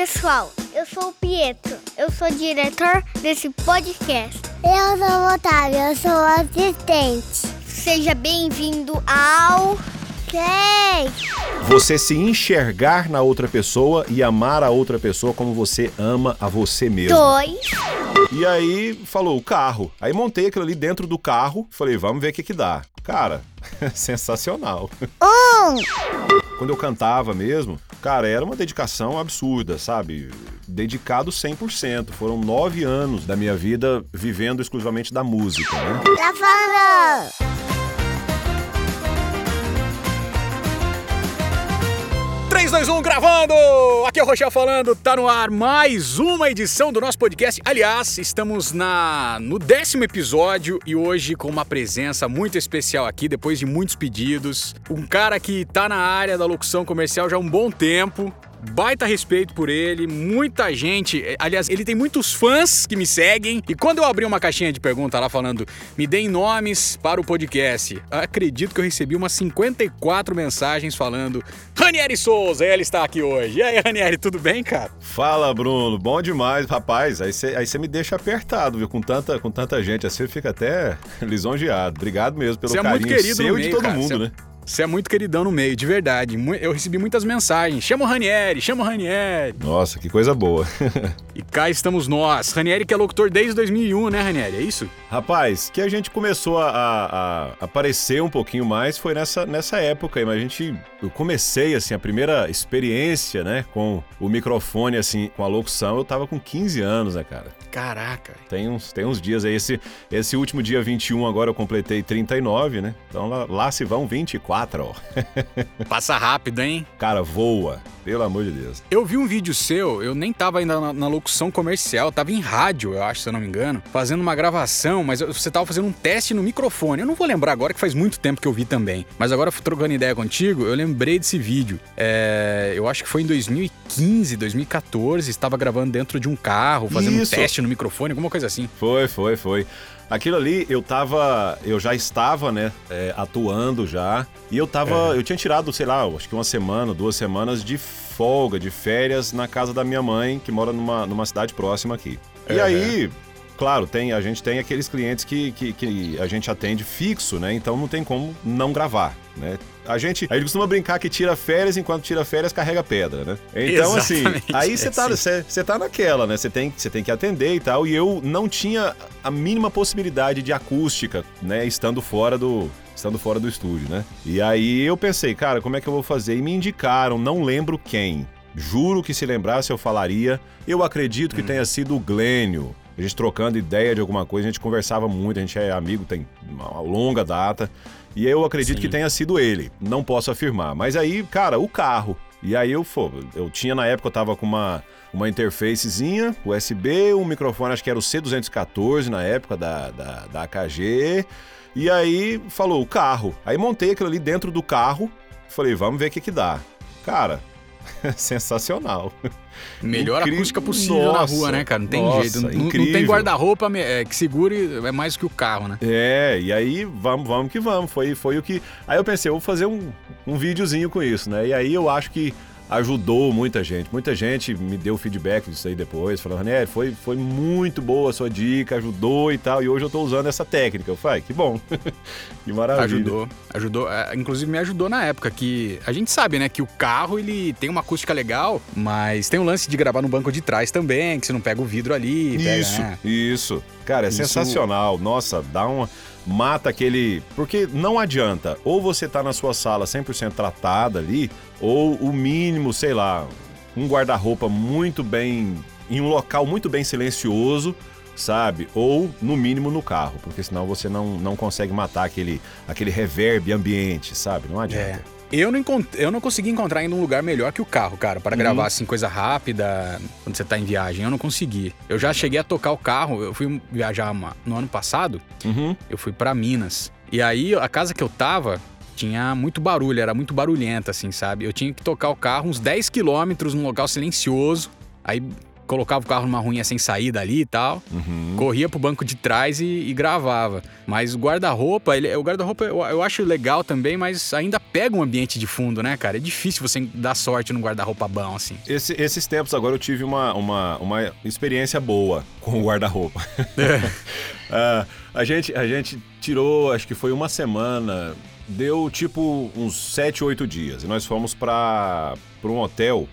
pessoal, eu sou o Pietro, eu sou diretor desse podcast. Eu sou o Otávio, eu sou o assistente. Seja bem-vindo ao. Sei! Você se enxergar na outra pessoa e amar a outra pessoa como você ama a você mesmo. Dois. E aí falou o carro. Aí montei aquilo ali dentro do carro. Falei, vamos ver o que que dá. Cara, sensacional. Um! Quando eu cantava mesmo, cara, era uma dedicação absurda, sabe? Dedicado 100%. Foram nove anos da minha vida vivendo exclusivamente da música, né? Tá falando! 3, 2, 1, gravando! Aqui é o Rochel falando, tá no ar mais uma edição do nosso podcast. Aliás, estamos na no décimo episódio e hoje com uma presença muito especial aqui, depois de muitos pedidos. Um cara que tá na área da locução comercial já há um bom tempo. Baita respeito por ele, muita gente. eh, Aliás, ele tem muitos fãs que me seguem. E quando eu abri uma caixinha de pergunta lá falando, me deem nomes para o podcast, acredito que eu recebi umas 54 mensagens falando, Ranieri Souza, ele está aqui hoje. E aí, Ranieri, tudo bem, cara? Fala, Bruno. Bom demais, rapaz. Aí você aí cê me deixa apertado, viu? Com tanta, com tanta gente assim, eu fico até lisonjeado. Obrigado mesmo pelo Você é muito carinho querido seu e de meio, todo cara. mundo, Você é- né? Você é muito queridão no meio, de verdade. Eu recebi muitas mensagens. Chama o Ranieri, chama o Ranieri. Nossa, que coisa boa. E cá estamos nós. Ranieri que é locutor desde 2001, né, Ranieri? É isso? Rapaz, que a gente começou a, a- a aparecer um pouquinho mais foi nessa, nessa época, mas a gente. Eu comecei, assim, a primeira experiência, né, com o microfone, assim, com a locução, eu tava com 15 anos, né, cara? Caraca. Tem uns, tem uns dias aí, esse, esse último dia 21 agora eu completei 39, né? Então lá, lá se vão 24, Passa rápido, hein? Cara, voa, pelo amor de Deus. Eu vi um vídeo seu, eu nem tava ainda na, na locução comercial, tava em rádio, eu acho, se eu não me engano, fazendo uma gravação, mas você tava fazendo um teste no microfone. Eu não vou lembrar agora, que faz muito tempo que eu vi também. Mas agora, trocando ideia contigo, eu lembrei desse vídeo. É, eu acho que foi em 2015, 2014, estava gravando dentro de um carro, fazendo Isso. um teste no microfone, alguma coisa assim. Foi, foi, foi. Aquilo ali, eu tava. Eu já estava, né, é, atuando já. E eu tava. Eu tinha tirado, sei lá, acho que uma semana, duas semanas de folga, de férias na casa da minha mãe, que mora numa, numa cidade próxima aqui. E aí. Claro, tem, a gente tem aqueles clientes que, que, que a gente atende fixo, né? Então não tem como não gravar, né? A gente, a gente costuma brincar que tira férias, enquanto tira férias carrega pedra, né? Então assim, Exatamente, aí é você tá, assim. você você tá naquela, né? Você tem, tem que atender e tal. E eu não tinha a mínima possibilidade de acústica, né? Estando fora do. Estando fora do estúdio, né? E aí eu pensei, cara, como é que eu vou fazer? E me indicaram, não lembro quem. Juro que se lembrasse eu falaria. Eu acredito que tenha sido o Glênio. A gente trocando ideia de alguma coisa, a gente conversava muito, a gente é amigo, tem uma longa data. E eu acredito Sim. que tenha sido ele. Não posso afirmar. Mas aí, cara, o carro. E aí eu, pô, eu tinha na época, eu tava com uma, uma interfacezinha, USB, um microfone, acho que era o C214 na época da, da, da AKG. E aí falou, o carro. Aí montei aquilo ali dentro do carro. Falei, vamos ver o que que dá. Cara, sensacional. Melhor Incrível. acústica possível Nossa, na rua, né, cara? Não tem nossa, jeito. Não- Não, tem guarda-roupa é, que segure é mais que o carro, né? É, e aí vamos, vamos que vamos. Foi, foi o que. Aí eu pensei, eu vou fazer um, um videozinho com isso, né? E aí eu acho que ajudou muita gente. Muita gente me deu feedback disso aí depois, falando, Ranieri, foi, foi muito boa a sua dica, ajudou e tal. E hoje eu tô usando essa técnica. Eu falei, "Ai, que bom. que maravilha. Ajudou, ajudou. é, Inclusive me ajudou na época que a gente sabe, né, que o carro ele tem uma acústica legal, mas tem o lance de gravar no banco de trás também, que você não pega o vidro ali. pega, Isso, né? isso. Cara, é Isso- sensacional. Nossa, dá uma. Mata aquele. Porque não adianta. Ou você tá na sua sala 100% tratada ali, ou o mínimo, sei lá, um guarda-roupa muito bem. em um local muito bem silencioso, sabe? Ou, no mínimo, no carro. Porque senão você não, não consegue matar aquele, aquele reverb ambiente, sabe? Não adianta. É. Eu não, eu não consegui encontrar ainda um lugar melhor que o carro, cara, para gravar assim coisa rápida quando você tá em viagem. Eu não consegui. Eu já cheguei a tocar o carro, eu fui viajar uma- no ano passado, Uhum. eu fui pra Minas. E aí a casa que eu tava tinha muito barulho, era muito barulhenta, assim, sabe? Eu tinha que tocar o carro uns 10 quilômetros num local silencioso. Aí colocava o carro numa ruinha sem saída ali e tal. Uhum. Corria pro banco de trás e, e gravava. Mas o guarda-roupa, ele, o guarda-roupa eu, eu acho legal também, mas ainda pega um ambiente de fundo, né, cara? É difícil você dar sorte num guarda-roupa bom, assim. Esse- esses tempos agora eu tive uma, uma, uma experiência boa com o guarda-roupa. Ah, a, gente, a gente tirou, acho que foi uma semana, deu tipo uns 7, 8 dias. E nós fomos para um hotel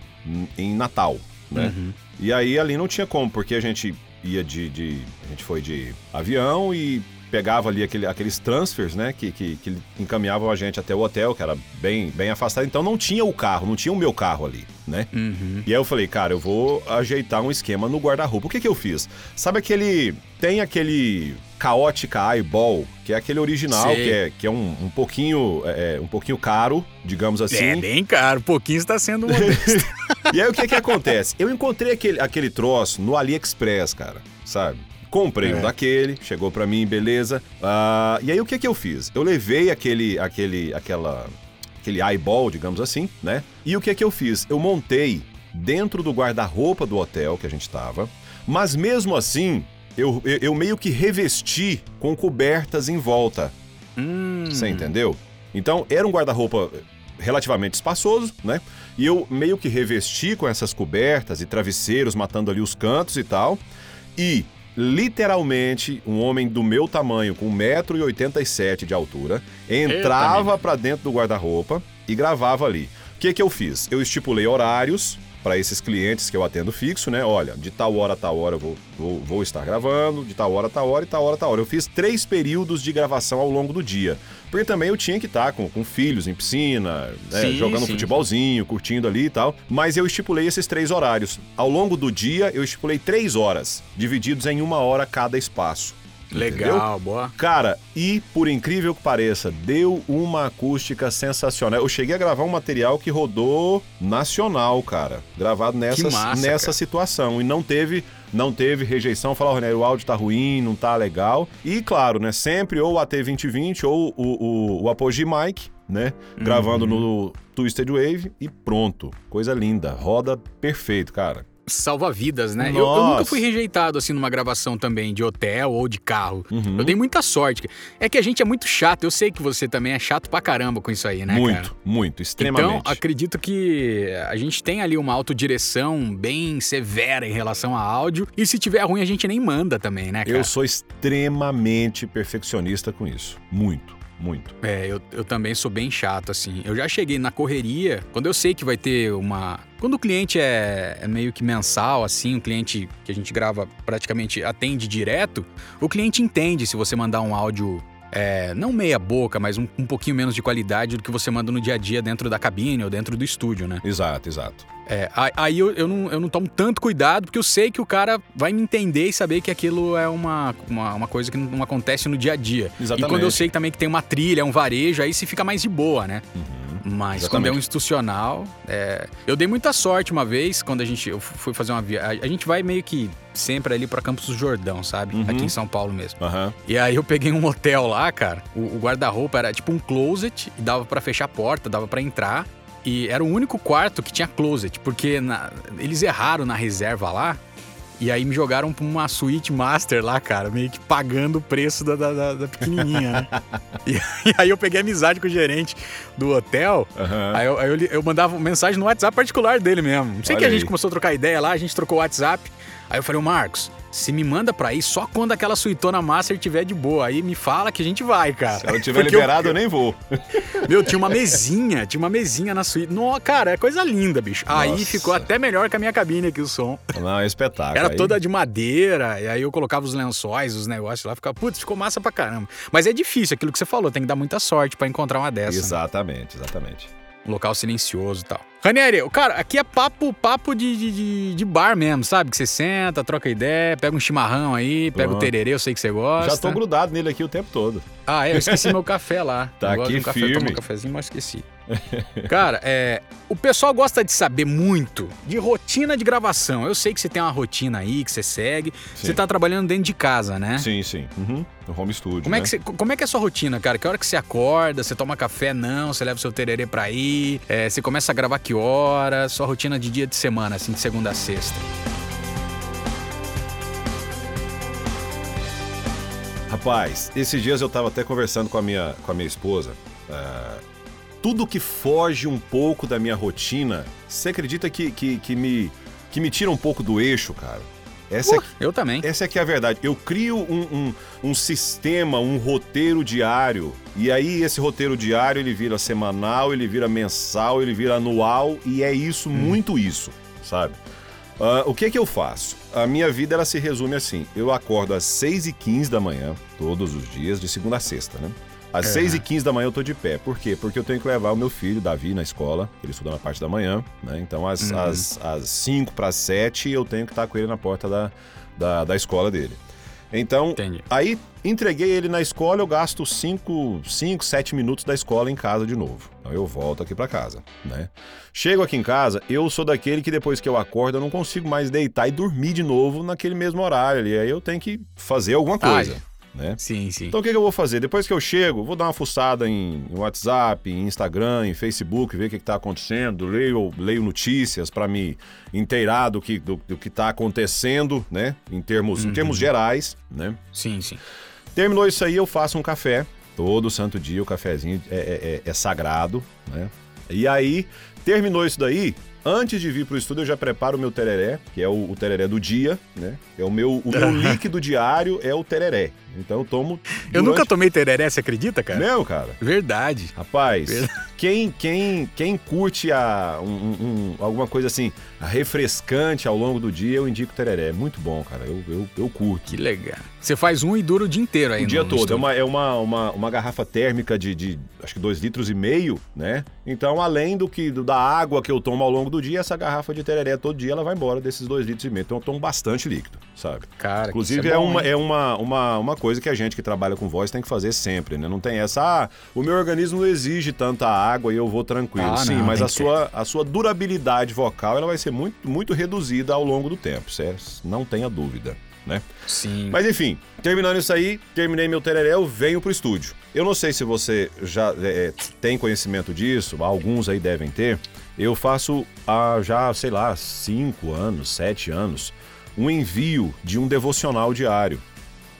em Natal, né? E aí ali não tinha como, porque a gente ia de, de- A gente foi de avião e pegava ali aquele- aqueles transfers, né? Que, que, que encaminhavam a gente até o hotel, que era bem, bem afastado. Então não tinha o carro, não tinha o meu carro ali, né? Uhum. E aí eu falei, cara, eu vou ajeitar um esquema no guarda-roupa. O que que eu fiz? Sabe aquele... Tem aquele Caótica Eyeball, que é aquele original, que é, que é um, um pouquinho é, é, um pouquinho caro, digamos assim. É bem caro, pouquinho está sendo modesto. E aí o que que acontece? Eu encontrei aquele, aquele troço no AliExpress, cara, sabe? Comprei um É. daquele, chegou pra mim, beleza. Ah, e aí o que que eu fiz? Eu levei aquele, aquele, aquela, aquele eyeball, digamos assim, né? E o que que eu fiz? Eu montei dentro do guarda-roupa do hotel que a gente tava, mas mesmo assim eu, eu, eu meio que revesti com cobertas em volta. Hum. Você entendeu? Então, era um guarda-roupa relativamente espaçoso, né? E eu meio que revesti com essas cobertas e travesseiros, matando ali os cantos e tal. E, literalmente, um homem do meu tamanho, com 1,87m de altura, entrava pra dentro do guarda-roupa e gravava ali. O que que eu fiz? Eu estipulei horários para esses clientes que eu atendo fixo, né? Olha, de tal hora a tal hora eu vou, vou, vou estar gravando, de tal hora a tal hora e tal hora a tal hora. Eu fiz três períodos de gravação ao longo do dia. Porque também eu tinha que estar com, com filhos em piscina, né? Sim, jogando sim. futebolzinho, curtindo ali e tal. Mas eu estipulei esses três horários. Ao longo do dia, eu estipulei três horas, divididos em uma hora cada espaço. Entendeu? Legal, boa. Cara, e por incrível que pareça, deu uma acústica sensacional. Eu cheguei a gravar um material que rodou nacional, cara. Gravado nessa, massa, nessa cara. situação. E não teve. Não teve rejeição, falar, Rogério, o áudio tá ruim, não tá legal. E claro, né? Sempre ou o AT2020 ou o, o, o Apogee Mic, né? Gravando Uhum. no Twisted Wave e pronto. Coisa linda. Roda perfeito, cara. Salva vidas, né? Eu, eu nunca fui rejeitado assim numa gravação também de hotel ou de carro. Uhum. Eu dei muita sorte. É que a gente é muito chato. Eu sei que você também é chato pra caramba com isso aí, né, muito, cara? muito, extremamente. Então, acredito que a gente tem ali uma autodireção bem severa em relação a áudio. E se tiver ruim, a gente nem manda também, né, cara? Eu sou extremamente perfeccionista com isso. Muito, muito. É, eu, eu também sou bem chato, assim. Eu já cheguei na correria, quando eu sei que vai ter uma. Quando o cliente é, é meio que mensal, assim, o cliente que a gente grava praticamente atende direto, o cliente entende se você mandar um áudio. É, não meia boca, mas um, um pouquinho menos de qualidade do que você manda no dia a dia dentro da cabine ou dentro do estúdio, né? Exato, exato. É, aí- eu, eu, não, eu não tomo tanto cuidado, porque eu sei que o cara vai me entender e saber que aquilo é uma, uma, uma coisa que não acontece no dia a dia. Exatamente. E quando eu sei também que tem uma trilha, um varejo, aí se fica mais de boa, né? Mas Exatamente. quando é um institucional, é, eu dei muita sorte uma vez quando a gente eu fui fazer uma viagem. A gente vai meio que sempre ali pra Campos do Jordão, sabe? Uhum. Aqui em São Paulo mesmo. Aham. E aí eu peguei um hotel lá, cara. O, o guarda-roupa era tipo um closet e dava pra fechar a porta, dava pra entrar. E era o único quarto que tinha closet, porque na- eles erraram na reserva lá. E aí me jogaram pra uma suíte master lá, cara, meio que pagando o preço da, da, da- pequenininha, né? e, e aí eu peguei amizade com o gerente do hotel. Aham. Aí, eu, aí eu eu mandava mensagem no WhatsApp particular dele mesmo. Não sei Olha que a gente aí. começou a trocar ideia lá, a gente trocou o WhatsApp. Aí eu falei, ô Marcos, se me manda pra ir só quando aquela suitona master tiver de boa. Aí me fala que a gente vai, cara. Se ela tiver Porque eu- liberado, eu nem vou. meu, tinha uma mesinha, tinha uma mesinha na suíte. No, cara, é coisa linda, bicho. Aí Nossa. ficou até melhor que a minha cabine aqui, o som. Não, é espetáculo. Era Aí- toda de madeira, e aí eu colocava os lençóis, os negócios lá, ficava, putz, ficou massa pra caramba. Mas é difícil, aquilo que você falou, tem que dar muita sorte pra encontrar uma dessa. né? Exatamente, exatamente. Um local silencioso e tal. Ranieri, cara, aqui é papo, papo de, de, de- bar mesmo, sabe? Que você senta, troca ideia, pega um chimarrão aí, pega o tererê, eu sei que você gosta. Já tô grudado nele aqui o tempo todo. Ah, é, eu esqueci meu café lá. Tá eu gosto aqui de um café, firme. tomo um cafezinho, mas esqueci. Cara, é, o pessoal gosta de saber muito de rotina de gravação. Eu sei que você tem uma rotina aí que você segue. Sim. Você tá trabalhando dentro de casa, né? Sim, sim. Uhum. No home studio. Como é, né? que você, como é que é a sua rotina, cara? Que hora que você acorda? Você toma café? Não? Você leva o seu tererê pra ir? É, você começa a gravar que hora? Sua rotina de dia de semana, assim, de segunda a sexta. Rapaz, esses dias eu tava até conversando com a minha, com a minha esposa. ah, tudo que foge um pouco da minha rotina, você acredita que, que, que me, que me tira um pouco do eixo, cara? Essa é, Uh, eu também. essa é que é a verdade. Eu crio um, um, um sistema, um roteiro diário. E aí esse roteiro diário ele vira semanal, ele vira mensal, ele vira anual. E é isso, muito isso, sabe? Ah, o que que eu faço? A minha vida ela se resume assim. Eu acordo às 6h15 da manhã, todos os dias, de segunda a sexta, né? Às É. 6h15 da manhã eu tô de pé. Por quê? Porque eu tenho que levar o meu filho, Davi, na escola. Ele estuda na parte da manhã, né? Então às, Uhum. às, às 5 para 7 eu tenho que estar com ele na porta da, da, da escola dele. Então, Entendi. Aí entreguei ele na escola, eu gasto 5, 5, 7 minutos da escola em casa de novo. Então eu volto aqui pra casa, né? Chego aqui em casa, eu sou daquele que depois que eu acordo eu não consigo mais deitar e dormir de novo naquele mesmo horário ali. Aí eu tenho que fazer alguma coisa, Ai. Né? Sim, sim. Então o que, que eu vou fazer? Depois que eu chego, vou dar uma fuçada em em WhatsApp, em Instagram, em Facebook, ver o que está acontecendo, leio, leio notícias para me inteirar do que, do, do que está acontecendo, né? Em termos, em termos gerais, né? Sim, sim. Terminou isso aí, eu faço um café. Todo santo dia o cafezinho é, é- é- é sagrado, né? E aí, terminou isso daí, antes de vir pro estúdio eu já preparo o meu tereré, que é o, o tereré do dia, né? É o meu, o meu líquido diário é o tereré. Então eu tomo Eu nunca durante- tomei tereré, você acredita, cara? Meu, cara. Verdade. Rapaz, Verdade. quem, quem, quem curte a, um- um- um- alguma coisa assim, refrescante ao longo do dia, eu indico tereré. É muito bom, cara. Eu, eu, eu curto. Que legal. Você faz um e dura o dia inteiro aí O dia todo. É, estúdio. uma, é uma, uma, uma garrafa térmica de, de acho que dois litros e meio, né? Então, além do que do- da água que eu tomo ao longo do dia, essa garrafa de tereré todo dia ela vai embora desses dois litros e meio. Então eu tomo bastante líquido, sabe? Cara, Inclusive, é, é, bom, uma, hein? é uma, uma, uma coisa que a gente que trabalha com voz tem que fazer sempre, né? Não tem essa, ah, o meu organismo não exige tanta água e eu vou tranquilo. Ah, Sim, não, mas a sua, a sua durabilidade vocal ela vai ser muito, muito reduzida ao longo do tempo, certo? Não tenha dúvida, né? Sim. Mas enfim, terminando isso aí, terminei meu tereré, eu venho pro estúdio. Eu não sei se você já é, tem conhecimento disso, alguns aí devem ter. Eu faço há já, sei lá, cinco anos, sete anos, um envio de um devocional diário.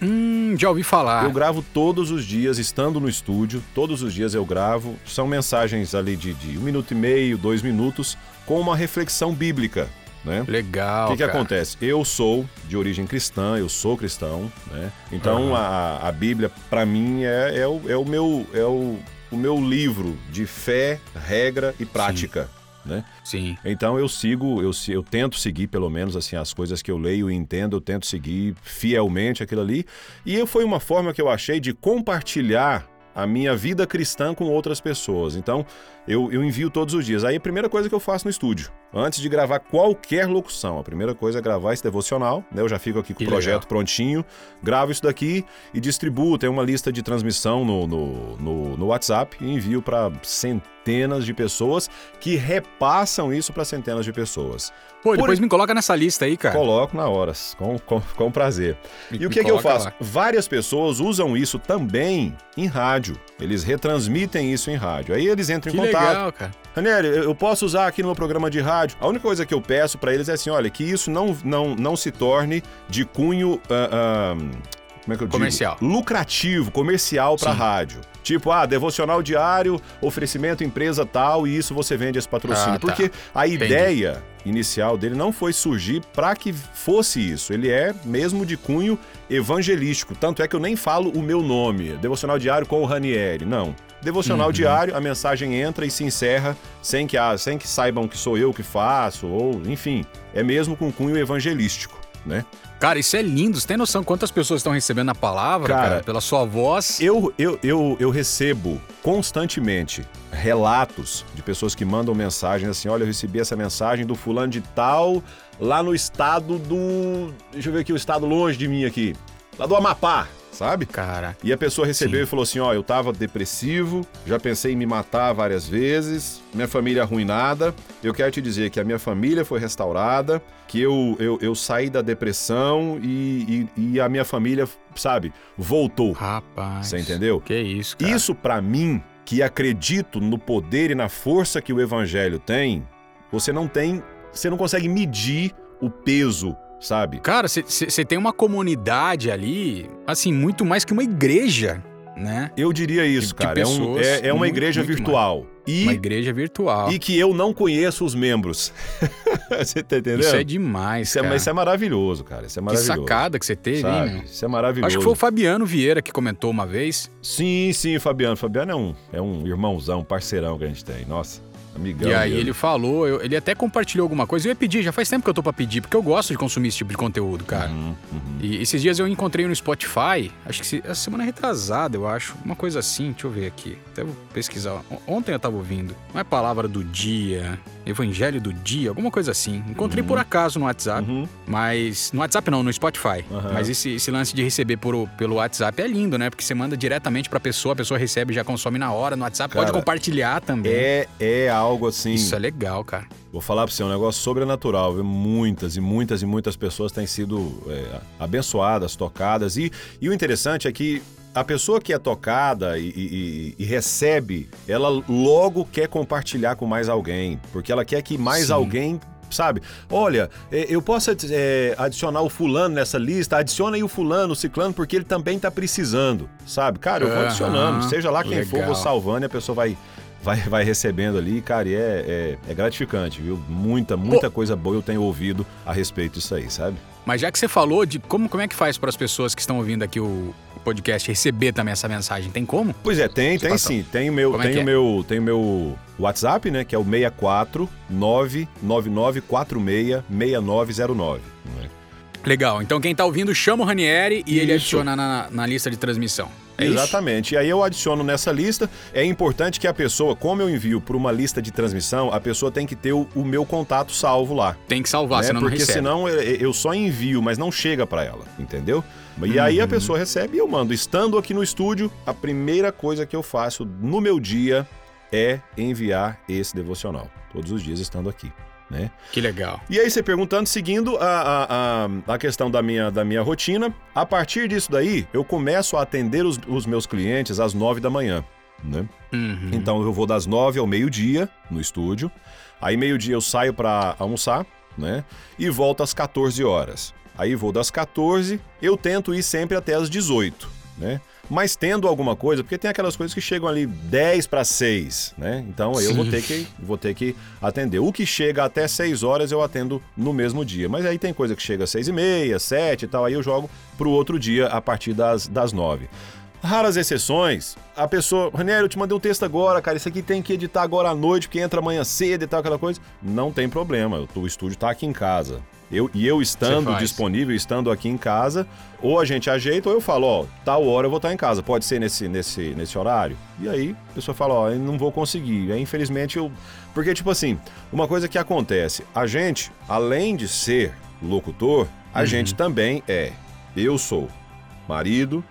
Hum, já ouvi falar. Eu gravo todos os dias, estando no estúdio, todos os dias eu gravo. São mensagens ali de, de um minuto e meio, dois minutos, com uma reflexão bíblica, né? Legal. O que, que acontece? Eu sou de origem cristã, eu sou cristão, né? Então Aham. a, a Bíblia, para mim, é, é, o, é o meu é o, o meu livro de fé, regra e prática, né? Sim. Então eu sigo, eu, eu tento seguir pelo menos assim as coisas que eu leio e entendo, eu tento seguir fielmente aquilo ali. E foi uma forma que eu achei de compartilhar a minha vida cristã com outras pessoas. Então, eu, eu envio todos os dias. Aí a primeira coisa que eu faço no estúdio, antes de gravar qualquer locução, a primeira coisa é gravar esse devocional, né? Eu já fico aqui com Que o projeto legal. prontinho, gravo isso daqui e distribuo. Tem uma lista de transmissão no, no, no, no WhatsApp e envio para centenas de pessoas que repassam isso para centenas de pessoas. Pô, Por- depois me coloca nessa lista aí, cara. Coloco na hora, com, com, com prazer. Me- E o que, que eu faço? lá. Várias pessoas usam isso também em rádio. Eles retransmitem isso em rádio. Aí eles entram Que em contato. Legal, cara. Ranieri, eu posso usar aqui no meu programa de rádio. A única coisa que eu peço pra eles é assim: olha, que isso não, não, não se torne de cunho. ah, ah, como é que eu digo? Comercial. Lucrativo, comercial pra Sim. rádio. Tipo, ah, devocional diário, oferecimento empresa tal, e isso você vende esse patrocínio. Ah, tá. Porque a Entendi. ideia inicial dele não foi surgir pra que fosse isso. Ele é mesmo de cunho evangelístico. Tanto é que eu nem falo o meu nome. Devocional diário com o Ranieri. Não. Devocional Uhum. diário, a mensagem entra e se encerra sem que, ah, sem que saibam que sou eu que faço, ou enfim, é mesmo com cunho evangelístico, né? Cara, isso é lindo. Você tem noção quantas pessoas estão recebendo a palavra, Cara, cara, pela sua voz? Eu, eu, eu, eu recebo constantemente relatos de pessoas que mandam mensagens assim: olha, eu recebi essa mensagem do fulano de tal lá no estado do. Deixa eu ver aqui o estado longe de mim aqui. Lá do Amapá, sabe? Cara, E a pessoa recebeu Sim. e falou assim: ó, eu tava depressivo, já pensei em me matar várias vezes, minha família arruinada. Eu quero te dizer que a minha família foi restaurada, que eu, eu, eu saí da depressão e, e, e a minha família, sabe, voltou. rapaz. Você entendeu? Que isso, cara. Isso pra mim, que acredito no poder e na força que o evangelho tem, você não tem, você não consegue medir o peso sabe? Cara, você tem uma comunidade ali, assim, muito mais que uma igreja, né? Eu diria isso, De cara. É, um- é- é uma muito, igreja muito virtual. E, Uma igreja virtual. e que eu não conheço os membros. Você tá entendendo? Isso é demais, Isso é, cara. isso é maravilhoso, cara. Isso é que maravilhoso. sacada que você teve, sabe? hein? Isso é maravilhoso. Acho que foi o Fabiano Vieira que comentou uma vez. Sim, sim, Fabiano. Fabiano é um, é um irmãozão, parceirão que a gente tem. Nossa, amigão. e aí mesmo. ele falou, eu- ele até compartilhou alguma coisa. Eu ia pedir, já faz tempo que eu tô pra pedir, porque eu gosto de consumir esse tipo de conteúdo, cara. Uhum, uhum. E esses dias eu encontrei no Spotify, acho que se- essa semana retrasada, eu acho. Uma coisa assim, deixa eu ver aqui. Até vou pesquisar. Ontem eu tava ouvindo. Não é palavra do dia, evangelho do dia, alguma coisa assim. Encontrei por acaso no WhatsApp, Uhum. mas. No WhatsApp não, no Spotify. Aham. Mas esse, esse lance de receber por, pelo WhatsApp é lindo, né? Porque você manda diretamente pra pessoa, a pessoa recebe e já consome na hora. No WhatsApp pode Cara, compartilhar também. É, é algo assim. Isso é legal, cara. Vou falar pra você, é um negócio sobrenatural. viu? Muitas e muitas e muitas pessoas têm sido é, abençoadas, tocadas. E, e o interessante é que a pessoa que é tocada e, e- e recebe, ela logo quer compartilhar com mais alguém. Porque ela quer que mais Sim. alguém. Sabe? Olha, é, eu posso é, adicionar o fulano nessa lista, adiciona aí o fulano, o ciclano, porque ele também tá precisando, sabe? Cara, eu vou adicionando, seja lá quem for, legal. vou salvando e a pessoa vai, vai, vai recebendo ali, cara, e é, é, é gratificante, viu? Muita, muita coisa boa eu tenho ouvido a respeito disso aí, sabe? Mas já que você falou de como, como é que faz para as pessoas que estão ouvindo aqui o podcast receber também essa mensagem, tem como? Pois é, tem, tem sim. Tem o meu, Como é tem que o é? meu, tem o meu WhatsApp, né, que é o 64 99946 6909. né? Legal, então quem tá ouvindo chama o Ranieri e ele Isso. adiciona na, na lista de transmissão. É isso? Exatamente. E aí eu adiciono nessa lista. É importante que a pessoa, como eu envio para uma lista de transmissão, a pessoa tem que ter o, o meu contato salvo lá. Tem que salvar, né? senão não Porque recebe. senão eu só envio, mas não chega para ela, entendeu? E aí a Uhum. pessoa recebe e eu mando. Estando aqui no estúdio, a primeira coisa que eu faço no meu dia é enviar esse devocional. Todos os dias estando aqui, né? Que legal. E aí você perguntando, seguindo a, a, a, a questão da minha, da minha rotina, a partir disso daí, eu começo a atender os, os meus clientes às nove da manhã, né? Uhum. Então eu vou das nove ao meio-dia no estúdio. Aí meio-dia eu saio para almoçar, né? E volto às 14 horas. Aí vou das 14, eu tento ir sempre até às 18, né? Mas tendo alguma coisa, porque tem aquelas coisas que chegam ali 10 para 6, né? Então aí eu vou ter que vou ter que atender. O que chega até 6 horas eu atendo no mesmo dia. Mas aí tem coisa que chega às 6 e meia, 7 e tal, aí eu jogo pro outro dia a partir das, das 9. Raras exceções, a pessoa, Ranieri, eu te mandei um texto agora, cara, isso aqui tem que editar agora à noite, porque entra amanhã cedo e tal, aquela coisa. Não tem problema, o estúdio tá aqui em casa. Eu, e eu estando disponível, estando aqui em casa, ou a gente ajeita ou eu falo, ó, tal hora eu vou estar em casa, pode ser nesse, nesse, nesse horário? E aí a pessoa fala, ó, eu não vou conseguir. Aí, infelizmente eu. Porque, tipo assim, uma coisa que acontece, a gente, além de ser locutor, a gente também é. Eu sou marido,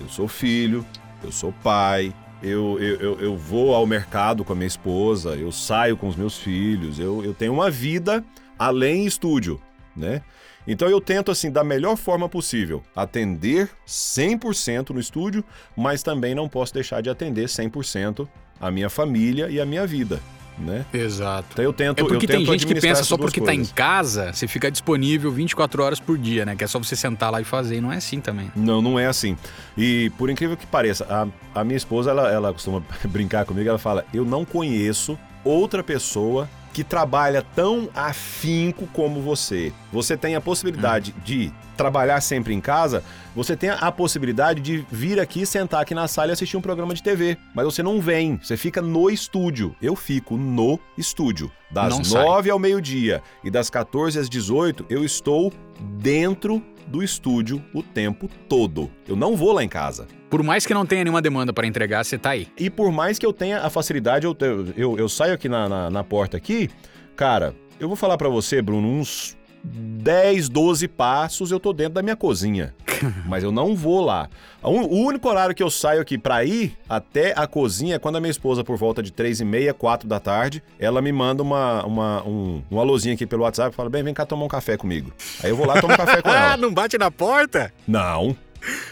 eu sou filho, eu sou pai, eu, eu, eu, eu vou ao mercado com a minha esposa, eu saio com os meus filhos, eu, eu tenho uma vida além estúdio, né? Então eu tento, assim, da melhor forma possível, atender 100% no estúdio, mas também não posso deixar de atender 100% a minha família e a minha vida, né? Exato. Então eu tento É porque eu tento tem gente que pensa só porque tá em casa, você fica disponível 24 horas por dia, né? Que é só você sentar lá e fazer. E não é assim também. Não, não é assim. E por incrível que pareça, a, a minha esposa, ela, ela costuma brincar comigo, ela fala: Eu não conheço outra pessoa que trabalha tão afinco como você. Você tem a possibilidade de trabalhar sempre em casa, você tem a possibilidade de vir aqui, sentar aqui na sala e assistir um programa de TV. Mas você não vem, você fica no estúdio. Eu fico no estúdio. Das Não sai. 9 ao meio-dia e das 14 às 18, eu estou dentro do estúdio o tempo todo. Eu não vou lá em casa. Por mais que não tenha nenhuma demanda para entregar, você tá aí. E por mais que eu tenha a facilidade, eu, eu, eu, eu saio aqui na, na, na porta aqui, cara, eu vou falar pra você, Bruno, uns 10, 12 passos eu tô dentro da minha cozinha. Mas eu não vou lá. O único horário que eu saio aqui pra ir até a cozinha é quando a minha esposa, por volta de 3 e meia, 4 da tarde, ela me manda uma, uma, um, um alôzinho aqui pelo WhatsApp e fala: bem, vem cá tomar um café comigo. Aí eu vou lá e tomo café com Ah, ela. não bate na porta? Não.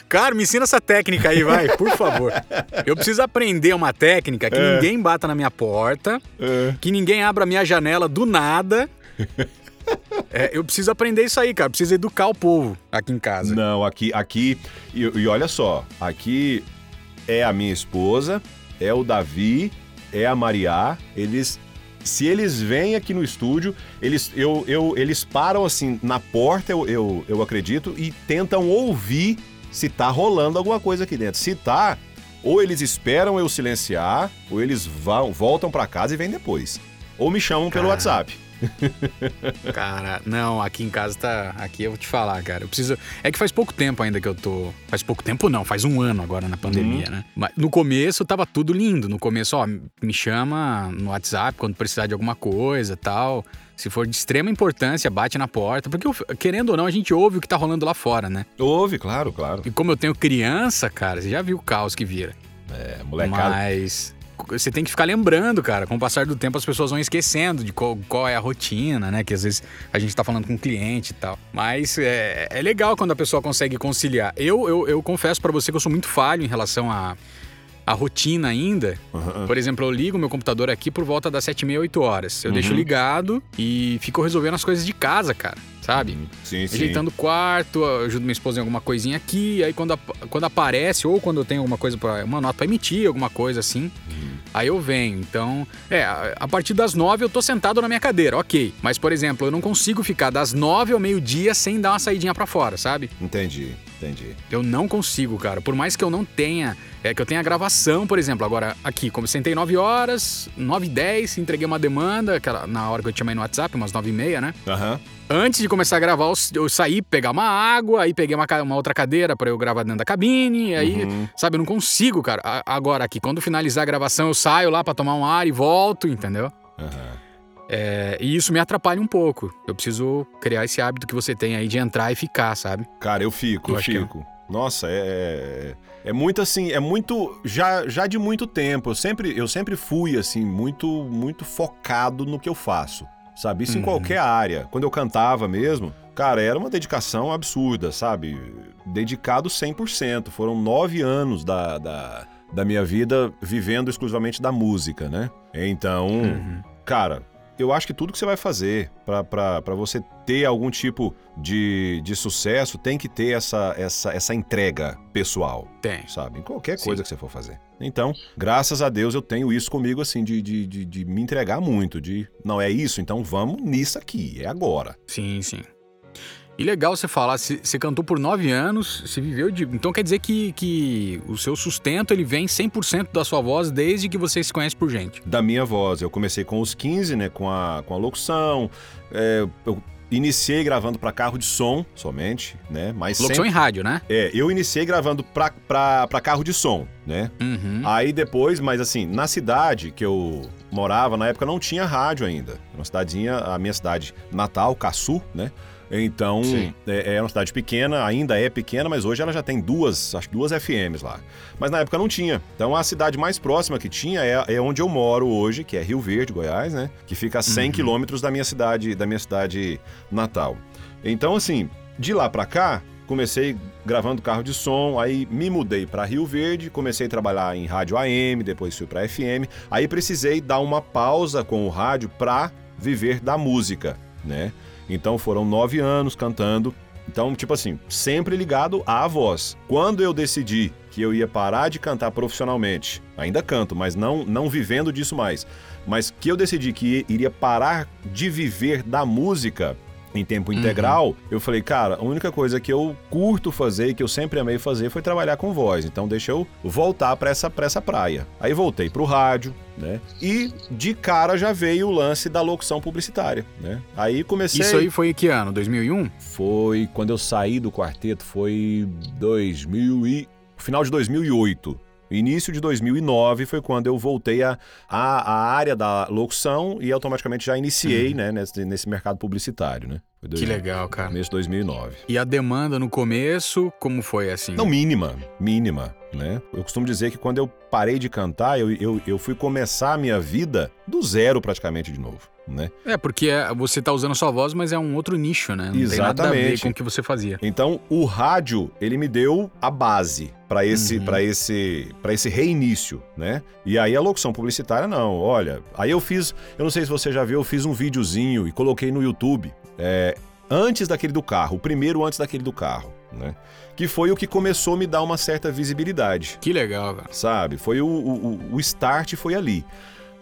Cara, me ensina essa técnica aí, vai, por favor. Eu preciso aprender uma técnica que É. ninguém bata na minha porta, que ninguém abra a minha janela do nada. É, eu preciso aprender isso aí, cara. Preciso educar o povo aqui em casa. Não, aqui, aqui e, e olha só, aqui é a minha esposa, é o Davi, é a Mariá. Eles, se eles vêm aqui no estúdio, eles, eu, eu, eles param assim na porta, eu, eu, eu acredito, e tentam ouvir se tá rolando alguma coisa aqui dentro. Se tá, ou eles esperam eu silenciar, ou eles vão, voltam para casa e vêm depois. Ou me chamam pelo. WhatsApp. Cara, não, aqui em casa tá. Aqui eu vou te falar, cara. Eu preciso. É que faz pouco tempo ainda que eu tô. Faz pouco tempo não, faz um ano agora na pandemia, né? Mas no começo tava tudo lindo. No começo, ó, me chama no WhatsApp quando precisar de alguma coisa tal. Se for de extrema importância, bate na porta. Porque, querendo ou não, a gente ouve o que tá rolando lá fora, né? Ouve, claro, claro. E como eu tenho criança, cara, você já viu o caos que vira. É, molecada. Mas você tem que ficar lembrando, cara. Com o passar do tempo, as pessoas vão esquecendo de qual, qual é a rotina, né? Que às vezes a gente tá falando com o cliente e tal. Mas é, é legal quando a pessoa consegue conciliar. Eu, eu, eu confesso pra você que eu sou muito falho em relação à a, rotina ainda. Aham. Por exemplo, eu ligo meu computador aqui por volta das 7 e meia, 8 horas. Eu Uhum. deixo ligado e fico resolvendo as coisas de casa, cara. Sabe? Sim, sim. Ajeitando o quarto, ajudo minha esposa em alguma coisinha aqui, aí quando, quando aparece, ou quando eu tenho alguma coisa para uma nota pra emitir, alguma coisa assim, aí eu venho. Então, é, a, partir das nove eu tô sentado na minha cadeira, ok. Mas, por exemplo, eu não consigo ficar das nove ao meio-dia sem dar uma saidinha pra fora, sabe? Entendi, entendi. Eu não consigo, cara. Por mais que eu não tenha, é que eu tenha gravação, por exemplo. Agora, aqui, como sentei 9 horas, 9 e 10, entreguei uma demanda, aquela, na hora que eu te chamei no WhatsApp, umas 9 e meia, né? Aham. Antes de começar a gravar, eu, saí pegar uma água, aí peguei uma, uma outra cadeira pra eu gravar dentro da cabine, aí, Uhum. sabe, eu não consigo, cara. A- agora aqui, quando finalizar a gravação, eu saio lá pra tomar um ar e volto, entendeu? Aham. É, e isso me atrapalha um pouco. Eu preciso criar esse hábito que você tem aí de entrar e ficar, sabe? Cara, eu fico, Eu eu, é. fico. Nossa, é, é é muito assim, é muito já já de muito tempo. Eu sempre eu sempre fui assim muito muito focado no que eu faço, sabe? Isso em Uhum. qualquer área. Quando eu cantava mesmo, cara, era uma dedicação absurda, sabe? Dedicado 100%. Foram nove anos da, da, da minha vida vivendo exclusivamente da música, né? Então, Uhum. cara, eu acho que tudo que você vai fazer pra você ter algum tipo de, de sucesso tem que ter essa, essa, essa entrega pessoal, Tem. sabe? Em qualquer Sim. coisa que você for fazer. Então, graças a Deus eu tenho isso comigo, assim, de, de, de, de me entregar muito, de não é isso, então vamos nisso aqui, é agora. Sim, sim. E legal você falar, você cantou por nove anos, você viveu de. Então quer dizer que, que o seu sustento ele vem 100% da sua voz desde que você se conhece por gente. Da minha voz, eu comecei com os 15, né, com a, com a locução, é, eu iniciei gravando pra carro de som somente, né, mas Locução sempre... em rádio, né? É, eu iniciei gravando pra carro de som, né? Uhum. Aí depois, mas assim, na cidade que eu morava, na época não tinha rádio ainda. Uma cidadezinha, a minha cidade natal, Caçu, né? Então, é, é uma cidade pequena, ainda é pequena, mas hoje ela já tem duas, acho que duas FMs lá. Mas na época não tinha. Então a cidade mais próxima que tinha é, é onde eu moro hoje, que é Rio Verde, Goiás, né? Que fica a 100 Uhum. quilômetros da minha cidade, da minha cidade natal. Então, assim, de lá pra cá, comecei gravando carro de som, aí me mudei pra Rio Verde, comecei a trabalhar em rádio AM, depois fui pra FM, aí precisei dar uma pausa com o rádio pra viver da música, né? Então foram nove anos cantando. Então, tipo assim, sempre ligado à voz. Quando eu decidi que eu ia parar de cantar profissionalmente, ainda canto, mas não, não vivendo disso mais, mas que eu decidi que iria parar de viver da música em tempo integral, eu falei, cara, a única coisa que eu curto fazer e que eu sempre amei fazer foi trabalhar com voz. Então deixa eu voltar pra essa, pra essa praia. Aí voltei pro rádio, né? E de cara já veio o lance da locução publicitária, né? Aí comecei. Isso aí foi que ano? 2001? Foi quando eu saí do quarteto, foi 2000 e final de 2008. Início de 2009 foi quando eu voltei à a, a, área da locução e automaticamente já iniciei, né, nesse, nesse mercado publicitário, né? Que legal, cara. Começo de 2009. E a demanda no começo, como foi assim? Não, mínima, mínima, né? Eu costumo dizer que quando eu parei de cantar, eu, eu, eu fui começar a minha vida do zero praticamente de novo. Né? É, porque é- você tá usando a sua voz, mas é um outro nicho, né? Não tem nada a ver Exatamente. com o que você fazia. Então, o rádio, ele me deu a base para esse, Uhum. para esse, para esse reinício, né? E aí a locução publicitária não, olha, aí eu fiz, eu não sei se você já viu, eu fiz um videozinho e coloquei no YouTube, é, antes daquele do carro, o primeiro antes daquele do carro, né? Que foi o que começou a me dar uma certa visibilidade Que legal, cara. sabe? Foi o, o, o start foi ali.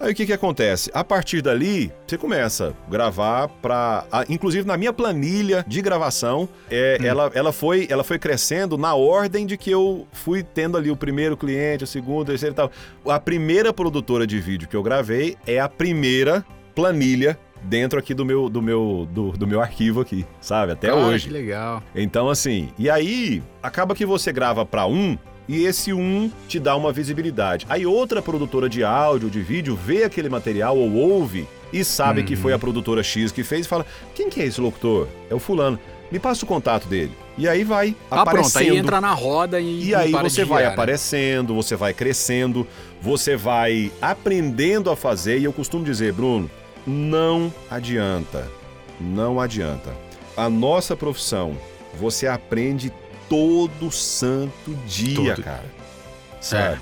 Aí o que que acontece? A partir dali, você começa a gravar para, inclusive na minha planilha de gravação, é, ela, ela foi ela foi crescendo na ordem de que eu fui tendo ali o primeiro cliente, o segundo, o terceiro e tal. A primeira produtora de vídeo que eu gravei é a primeira planilha dentro aqui do meu do meu do, do meu arquivo aqui, sabe? Até Cara, hoje. Que legal. Então, assim, e aí acaba que você grava pra um e esse um te dá uma visibilidade. Aí outra produtora de áudio, de vídeo, vê aquele material ou ouve e sabe que foi a produtora X que fez e fala: quem que é esse locutor? É o fulano. Me passa o contato dele. E aí vai Ah, pronto. aparecendo. Aí entra na roda e. E aí você vai girar, né? aparecendo, você vai crescendo, você vai aprendendo a fazer. E eu costumo dizer, Bruno, não adianta. Não adianta. A nossa profissão, você aprende todo santo dia, Todo. cara. Sabe?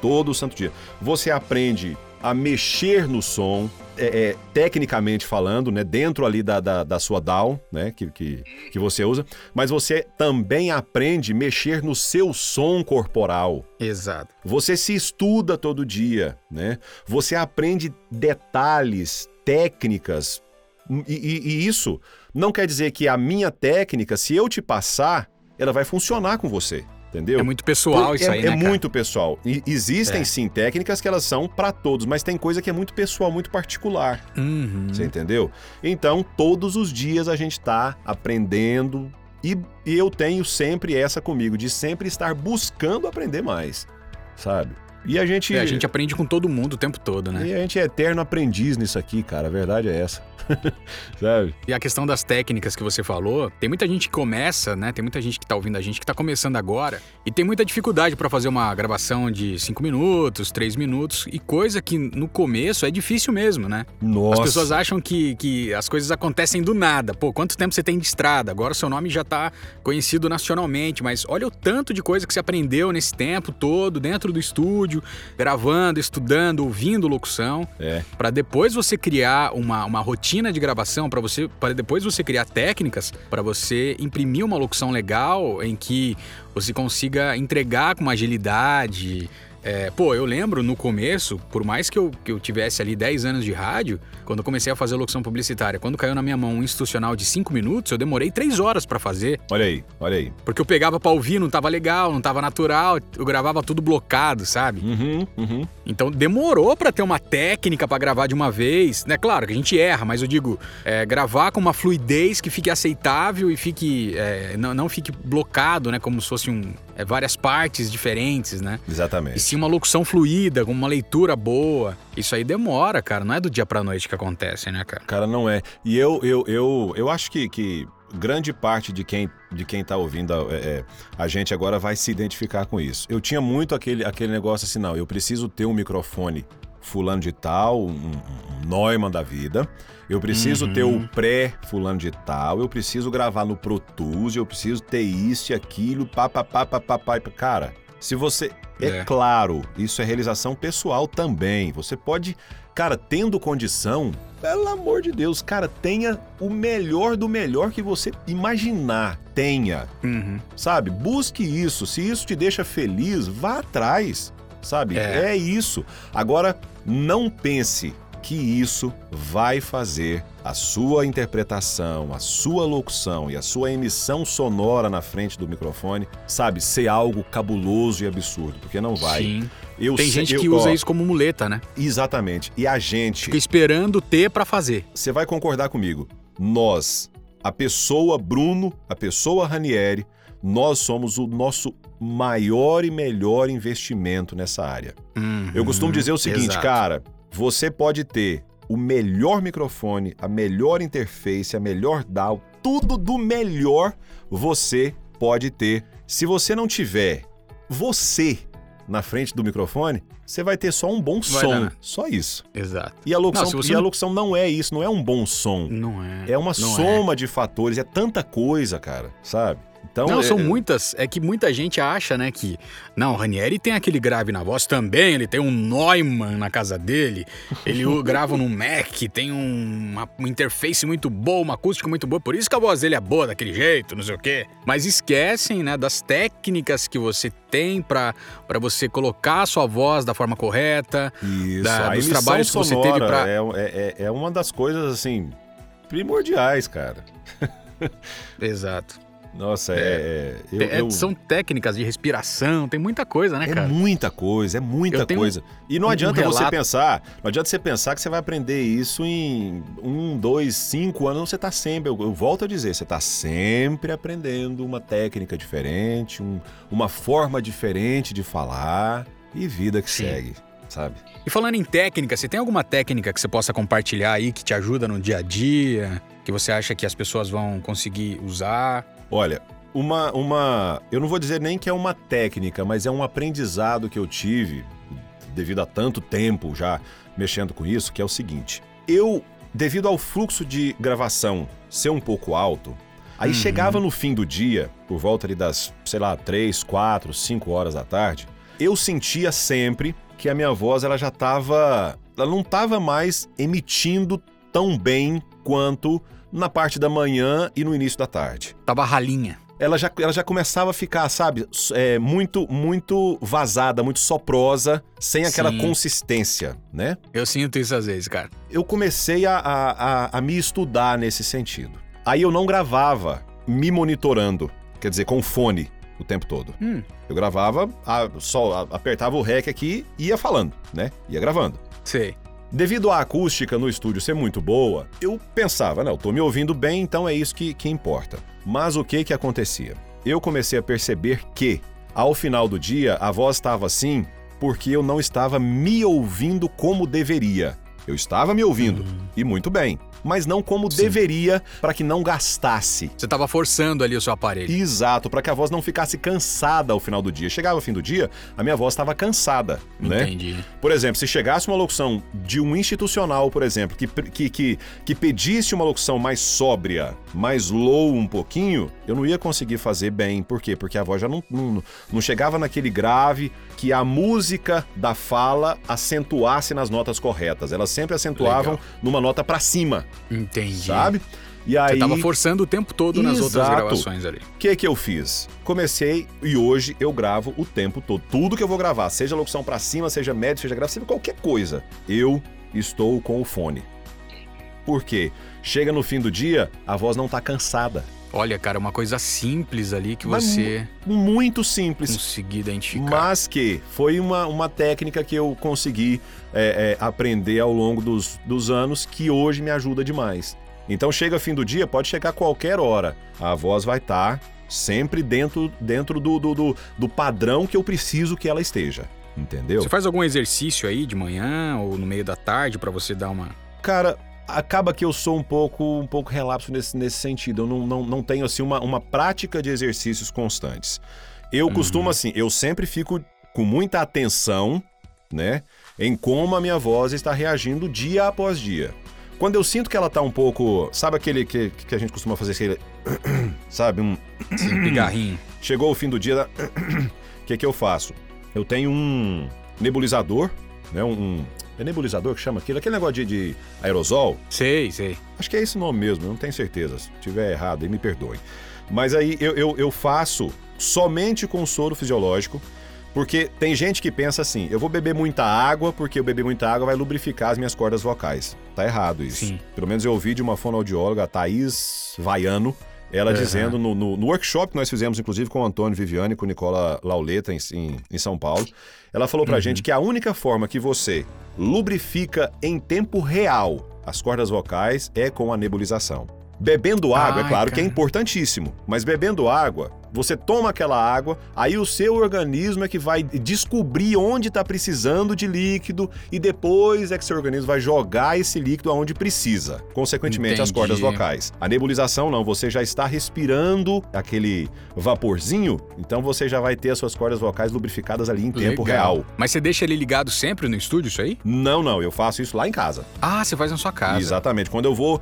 Todo santo dia. Você aprende a mexer no som, é, é, tecnicamente falando, né? Dentro ali da, da, da sua DAW, né? Que, que, que você usa. Mas você também aprende a mexer no seu som corporal. Exato. Você se estuda todo dia, né? Você aprende detalhes, técnicas. E, e- e isso não quer dizer que a minha técnica, se eu te passar, ela vai funcionar com você. Entendeu? É muito pessoal isso é, aí, é né? cara? muito pessoal. E existem É. sim técnicas que elas são pra todos, mas tem coisa que é muito pessoal, muito particular. Uhum. Você entendeu? Então, todos os dias a gente tá aprendendo e, e eu tenho sempre essa comigo, de sempre estar buscando aprender mais, sabe? E a gente, É, a gente aprende com todo mundo o tempo todo, né? e a gente é eterno aprendiz nisso aqui, cara. A verdade é essa. sabe? E a questão das técnicas que você falou, tem muita gente que começa, né? Tem muita gente que tá ouvindo a gente que tá começando agora e tem muita dificuldade pra fazer uma gravação de 5 minutos, 3 minutos e coisa que no começo é difícil mesmo, né? Nossa. As pessoas acham que, que as coisas acontecem do nada. Pô, quanto tempo você tem de estrada? Agora o seu nome já tá conhecido nacionalmente, mas olha o tanto de coisa que você aprendeu nesse tempo todo, dentro do estúdio, gravando, estudando, ouvindo locução, É. Pra depois você criar uma, uma rotina de gravação, pra você para depois você criar técnicas pra você imprimir uma locução legal em que você consiga entregar com uma agilidade. É, pô, eu lembro no começo, por mais que eu, que eu tivesse ali 10 anos de rádio, quando eu comecei a fazer locução publicitária, quando caiu na minha mão um institucional de 5 minutos, eu demorei 3 horas pra fazer. Olha aí, olha aí. Porque eu pegava pra ouvir, não tava legal, não tava natural, eu gravava tudo blocado, sabe? Uhum, uhum. Então demorou pra ter uma técnica pra gravar de uma vez, né? Claro que a gente erra, mas eu digo, é, gravar com uma fluidez que fique aceitável e fique é, não, não fique blocado, né? Como se fosse um, várias partes diferentes, né? E Exatamente. sim uma locução fluida, com uma leitura boa. Isso aí demora, cara. Não é do dia pra noite que acontece, né, cara? Cara, não é. E eu, eu, eu, eu acho que, que grande parte de quem, de quem tá ouvindo a, é, a gente agora vai se identificar com isso. Eu tinha muito aquele, aquele negócio assim, não, eu preciso ter um microfone fulano de tal, um, um Neumann da vida. Eu preciso ter o pré fulano de tal, eu preciso gravar no Pro Tools, eu preciso ter isso e aquilo, pá, pá, pá, pá, pá, pá. Cara, se você... É. É. claro, isso é realização pessoal também. Você pode, cara, tendo condição, pelo amor de Deus, cara, tenha o melhor do melhor que você imaginar. Tenha, Uhum. sabe? Busque isso. Se isso te deixa feliz, vá atrás, sabe? É. é isso. Agora, não pense que isso vai fazer a sua interpretação, a sua locução e a sua emissão sonora na frente do microfone, sabe, ser algo cabuloso e absurdo, porque não vai. Sim. Eu Tem sei- gente eu- que usa ó, isso como muleta, né? Exatamente. E a gente, Fica esperando ter pra fazer. você vai concordar comigo. Nós, a pessoa Bruno, a pessoa Ranieri, nós somos o nosso maior e melhor investimento nessa área. Eu costumo dizer o seguinte, Exato. cara, você pode ter o melhor microfone, a melhor interface, a melhor DAW, tudo do melhor você pode ter. Se você não tiver você na frente do microfone, você vai ter só um bom Vai som. dar. Só isso. Exato. E a locução, Não, e a locução não é isso, não é um bom som. Não é. É uma não soma de fatores, é tanta coisa, cara, sabe? Então, Não, é- são muitas. É que muita gente acha, né, que. Não, o Ranieri tem aquele grave na voz também, ele tem um Neumann na casa dele, ele grava num Mac, tem um- uma, uma interface muito boa, uma acústica muito boa, por isso que a voz dele é boa daquele jeito, não sei o quê. Mas esquecem, né, das técnicas que você tem pra pra você colocar a sua voz da forma correta. Isso, da- dos trabalhos que você teve pra- É, é, é uma das coisas, assim, primordiais, cara. Exato. Nossa, é... é- eu- É, eu- São técnicas de respiração, tem muita coisa, né, É cara? muita coisa, é muita coisa. E não um adianta você relato- pensar, não adianta você pensar que você vai aprender isso em um, dois, cinco anos. Você tá sempre, eu, eu volto a dizer, você tá sempre aprendendo uma técnica diferente, um- uma forma diferente de falar e vida que Sim. segue, sabe? E falando em técnica, você tem alguma técnica que você possa compartilhar aí que te ajuda no dia a dia? Que você acha que as pessoas vão conseguir usar? Olha, uma, uma. Eu não vou dizer nem que é uma técnica, mas é um aprendizado que eu tive devido a tanto tempo já mexendo com isso, que é o seguinte. Eu, devido ao fluxo de gravação ser um pouco alto, aí Uhum. chegava no fim do dia, por volta ali das, sei lá, 3, 4, 5 horas da tarde, eu sentia sempre que a minha voz ela já estava, ela não estava mais emitindo tão bem quanto na parte da manhã e no início da tarde. Tava ralinha. Ela já, ela já começava a ficar, sabe, é, muito muito vazada, muito soprosa, sem aquela Sim. consistência, né? Eu sinto isso às vezes, cara. Eu comecei a, a, a- a me estudar nesse sentido. Aí eu não gravava me monitorando, quer dizer, com fone o tempo todo. Hum, Eu gravava, a- só a- apertava o REC aqui e ia falando, né? Ia gravando. sei. Devido à acústica no estúdio ser muito boa, eu pensava, não, eu tô me ouvindo bem, então é isso que, que importa. Mas o que que acontecia? Eu comecei a perceber que, ao final do dia, a voz estava assim porque eu não estava me ouvindo como deveria. Eu estava me ouvindo, e muito bem, mas não como Sim. deveria para que não gastasse. Você tava forçando ali o seu aparelho. Exato, para que a voz não ficasse cansada ao final do dia. Chegava ao fim do dia, a minha voz estava cansada, né? Entendi. Por exemplo, se chegasse uma locução de um institucional, por exemplo, que, que, que, que pedisse uma locução mais sóbria, mais low um pouquinho, eu não ia conseguir fazer bem. Por quê? Porque a voz já não, não, não chegava naquele grave que a música da fala acentuasse nas notas corretas. Elas sempre acentuavam Legal. numa nota pra cima, Entendi. sabe? E Você aí, tava forçando o tempo todo nas outras gravações ali. o que que eu fiz? Comecei e hoje eu gravo o tempo todo. Tudo que eu vou gravar, seja locução pra cima, seja médio, seja grave, seja qualquer coisa, eu estou com o fone. Por quê? Chega no fim do dia, a voz não tá cansada. Olha, cara, uma coisa simples ali que Mas você Muito simples. conseguir identificar. Mas que foi uma, uma técnica que eu consegui é, é, aprender ao longo dos, dos anos que hoje me ajuda demais. Então chega fim do dia, pode chegar qualquer hora. A voz vai estar sempre dentro, dentro do, do, do, do padrão que eu preciso que ela esteja. Entendeu? Você faz algum exercício aí de manhã ou no meio da tarde pra você dar uma. Cara, acaba que eu sou um pouco, um pouco relapso nesse, nesse sentido. Eu não, não, não tenho assim uma, uma prática de exercícios constantes. Eu Uhum. costumo assim, eu sempre fico com muita atenção, né, em como a minha voz está reagindo dia após dia. Quando eu sinto que ela tá um pouco, sabe aquele que, que a gente costuma fazer aquele, sabe, um pigarrinho. chegou o fim do dia, o que que eu faço? Eu tenho um nebulizador, né, um é nebulizador que chama aquilo, aquele negócio de, de aerosol. Sei, sei. Acho que é esse nome mesmo, eu não tenho certeza. Se tiver errado, aí me perdoe. Mas aí eu, eu, eu faço somente com soro fisiológico, porque tem gente que pensa assim: eu vou beber muita água, porque eu beber muita água vai lubrificar as minhas cordas vocais. Tá errado isso. Sim. Pelo menos eu ouvi de uma fonoaudióloga, a Thaís Vaiano, ela Aham. dizendo no, no- no workshop que nós fizemos, inclusive, com o Antônio Viviane e com o Nicola Lauleta em, em, em São Paulo, ela falou pra gente que a única forma que você lubrifica em tempo real as cordas vocais é com a nebulização. Bebendo água, Ai, é claro que é cara. importantíssimo, mas bebendo água, Você toma aquela água, aí o seu organismo é que vai descobrir onde está precisando de líquido e depois é que seu organismo vai jogar esse líquido aonde precisa. Consequentemente, as Entendi. cordas vocais. A nebulização não, você já está respirando aquele vaporzinho, então você já vai ter as suas cordas vocais lubrificadas ali em tempo Legal. real. Mas você deixa ele ligado sempre no estúdio, isso aí? Não, não, eu faço isso lá em casa. Ah, você faz na sua casa. Exatamente. Quando eu vou,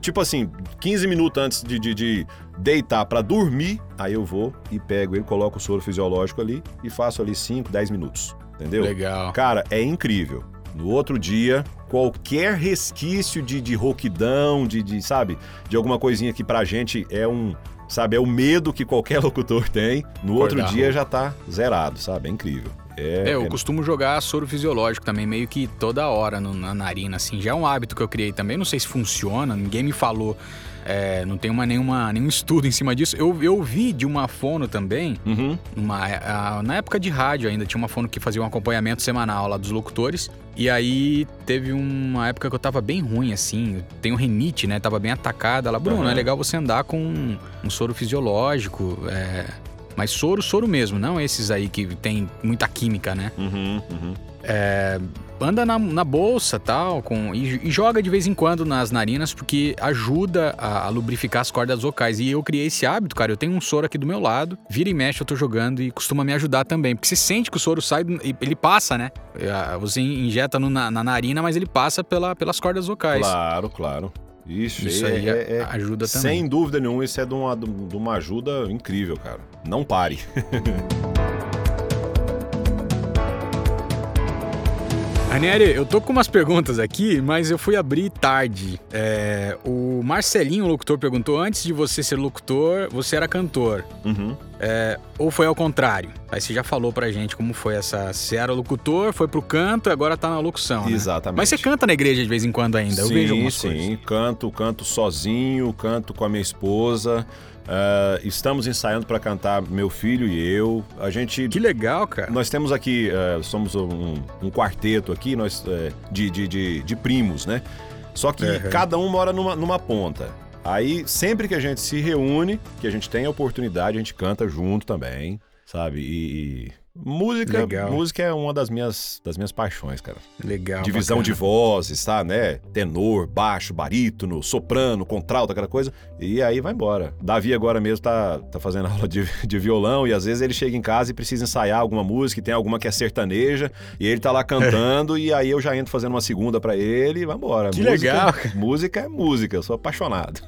tipo assim, 15 minutos antes de, de- de deitar pra dormir, aí eu vou e pego ele, coloco o soro fisiológico ali e faço ali 5, 10 minutos. Entendeu? Legal. Cara, é incrível. No outro dia, qualquer resquício de, de rouquidão, de, de, sabe, de alguma coisinha que pra gente é um, sabe, é o medo que qualquer locutor tem. No outro Acordar dia rouco. já tá zerado, sabe? É incrível. É, É, eu é- costumo jogar soro fisiológico também, meio que toda hora no- na narina, assim. Já é um hábito que eu criei também. Não sei se funciona, ninguém me falou. É, não tem uma, nenhuma, nenhum estudo em cima disso. Eu, eu vi de uma fono também, Uhum. uma, a- na época de rádio ainda, tinha uma fono que fazia um acompanhamento semanal lá dos locutores. E aí teve uma época que eu tava bem ruim, assim. Tenho rinite, né? Tava bem atacada. Ela, Bruno, Aham. é legal você andar com um soro fisiológico. é, mas soro, soro mesmo, não esses aí que tem muita química, né? Uhum, uhum. Anda na, na bolsa tal, com, e, e joga de vez em quando nas narinas, porque ajuda a, a lubrificar as cordas vocais. E eu criei esse hábito, cara. Eu tenho um soro aqui do meu lado, vira e mexe, eu tô jogando e costuma me ajudar também. Porque você sente que o soro sai, ele passa, né? Ah, Você injeta no- na, na narina, mas ele passa pela, pelas cordas vocais. Claro, claro. Isso, Isso é- aí é- é- ajuda também. Sem dúvida nenhuma, isso é de uma, de uma ajuda incrível, cara. Não pare. Ranieri, eu tô com umas perguntas aqui, mas eu fui abrir tarde. É, o Marcelinho, o locutor, perguntou: antes de você ser locutor, você era cantor. Uhum. É, ou foi ao contrário? Aí você já falou pra gente como foi essa. Você era locutor, foi pro canto e agora tá na locução. né? Exatamente. Mas você canta na igreja de vez em quando ainda, eu sim, vejo algumas sim. coisas. Canto, canto sozinho, canto com a minha esposa. Ah, estamos ensaiando para cantar meu filho e eu. A gente. Que legal, cara. Nós temos aqui, eh, somos um, um quarteto aqui, nós eh, de, de, de, de primos, né? Só que Uhum. cada um mora numa, numa ponta. Aí, sempre que a gente se reúne, que a gente tem a oportunidade, a gente canta junto também, sabe? E, música, Legal. música é uma das minhas, das minhas paixões, cara. Legal. Divisão bacana. de vozes, tá, né? Tenor, baixo, barítono, soprano, contralto, aquela coisa. E aí vai embora. Davi agora mesmo tá, tá fazendo aula de, de violão e às vezes ele chega em casa e precisa ensaiar alguma música, e tem alguma que é sertaneja, e ele tá lá cantando, e aí eu já entro fazendo uma segunda pra ele e vai embora. Que música, legal. Música é música, eu sou apaixonado.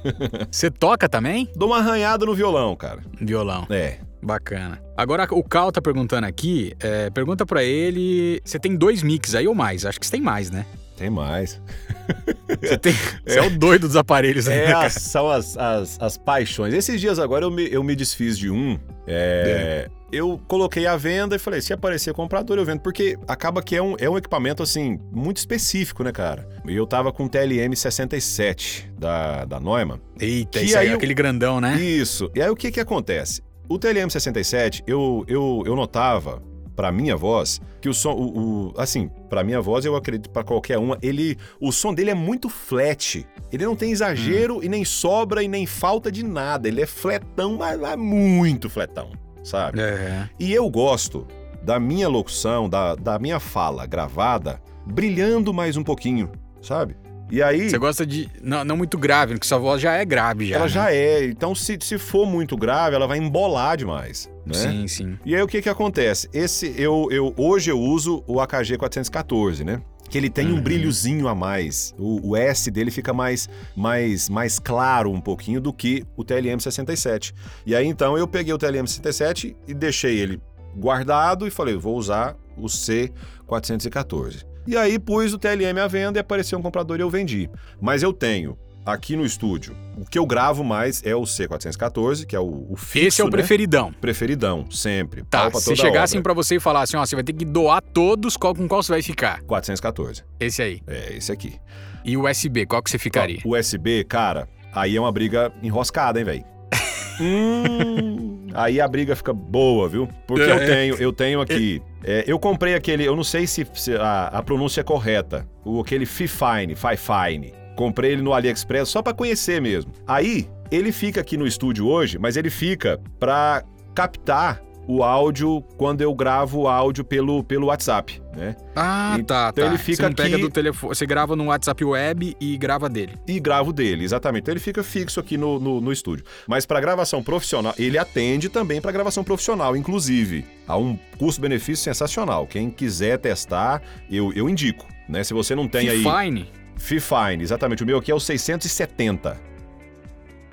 Você toca também? Dou uma arranhada no violão, cara. Violão. É. Bacana. Agora o Cal tá perguntando aqui, é, pergunta pra ele, você tem dois mix aí ou mais? Acho que você tem mais, né? Tem mais. Você, tem, você é o doido dos aparelhos aí, É, né, as- são as, as, as paixões. Esses dias agora eu me, eu me desfiz de um. é, Eu coloquei à venda e falei, se aparecer comprador, eu vendo. Porque acaba que é um, é um equipamento, assim, muito específico, né, cara? E eu tava com o TLM 67 da, da Neumann. Eita, Que isso aí, aí eu- aquele grandão, né? Isso. E aí o que que acontece? O TLM 67, eu, eu, eu notava, pra minha voz, que o som, o, o- assim, pra minha voz, eu acredito pra qualquer uma, ele, o som dele é muito flat. Ele não tem exagero e nem sobra e nem falta de nada. Ele é fletão, mas é muito fletão, sabe? É. E eu gosto da minha locução, da, da minha fala gravada, brilhando mais um pouquinho, sabe? E aí... Você gosta de. Não, não muito grave, porque sua voz já é grave já. Ela né? já é, então se, se for muito grave, ela vai embolar demais, né? Sim, sim. E aí o que que acontece? Esse eu, eu hoje eu uso o AKG 414, né? Que ele tem um Uhum. brilhozinho a mais. O, o S dele fica mais, mais, mais claro um pouquinho do que o TLM 67. E aí então eu peguei o TLM 67 e deixei ele guardado e falei, vou usar o C 414. E aí pus o TLM à venda e apareceu um comprador e eu vendi. Mas eu tenho aqui no estúdio, o que eu gravo mais é o C414, que é o, o fixo, Esse é o né? preferidão. Preferidão, sempre. Tá, se chegassem pra você e falassem, ó, você vai ter que doar todos, qual, com qual você vai ficar? 414. Esse aí. É, esse aqui. E o USB, qual que você ficaria? Ó, USB, cara, aí é uma briga enroscada, hein, velho? hum, aí a briga fica boa, viu? Porque eu É. tenho, eu tenho aqui. é, eu comprei aquele, eu não sei se, se a, a pronúncia é correta. O aquele Fifine, Fifine. Comprei ele no AliExpress só pra conhecer mesmo. Aí, ele fica aqui no estúdio hoje, mas ele fica pra captar o áudio quando eu gravo o áudio pelo, pelo WhatsApp, né? Ah, tá, Então tá. ele fica você pega aqui- do telefone, você grava no WhatsApp web e grava dele. E gravo dele, exatamente. Então ele fica fixo aqui no, no, no estúdio. Mas para gravação profissional, ele atende também para gravação profissional, inclusive. Há um custo-benefício sensacional. Quem quiser testar, eu, eu indico. Né? Se você não tem aí. Fine. Fifine, exatamente. O meu aqui é o 670.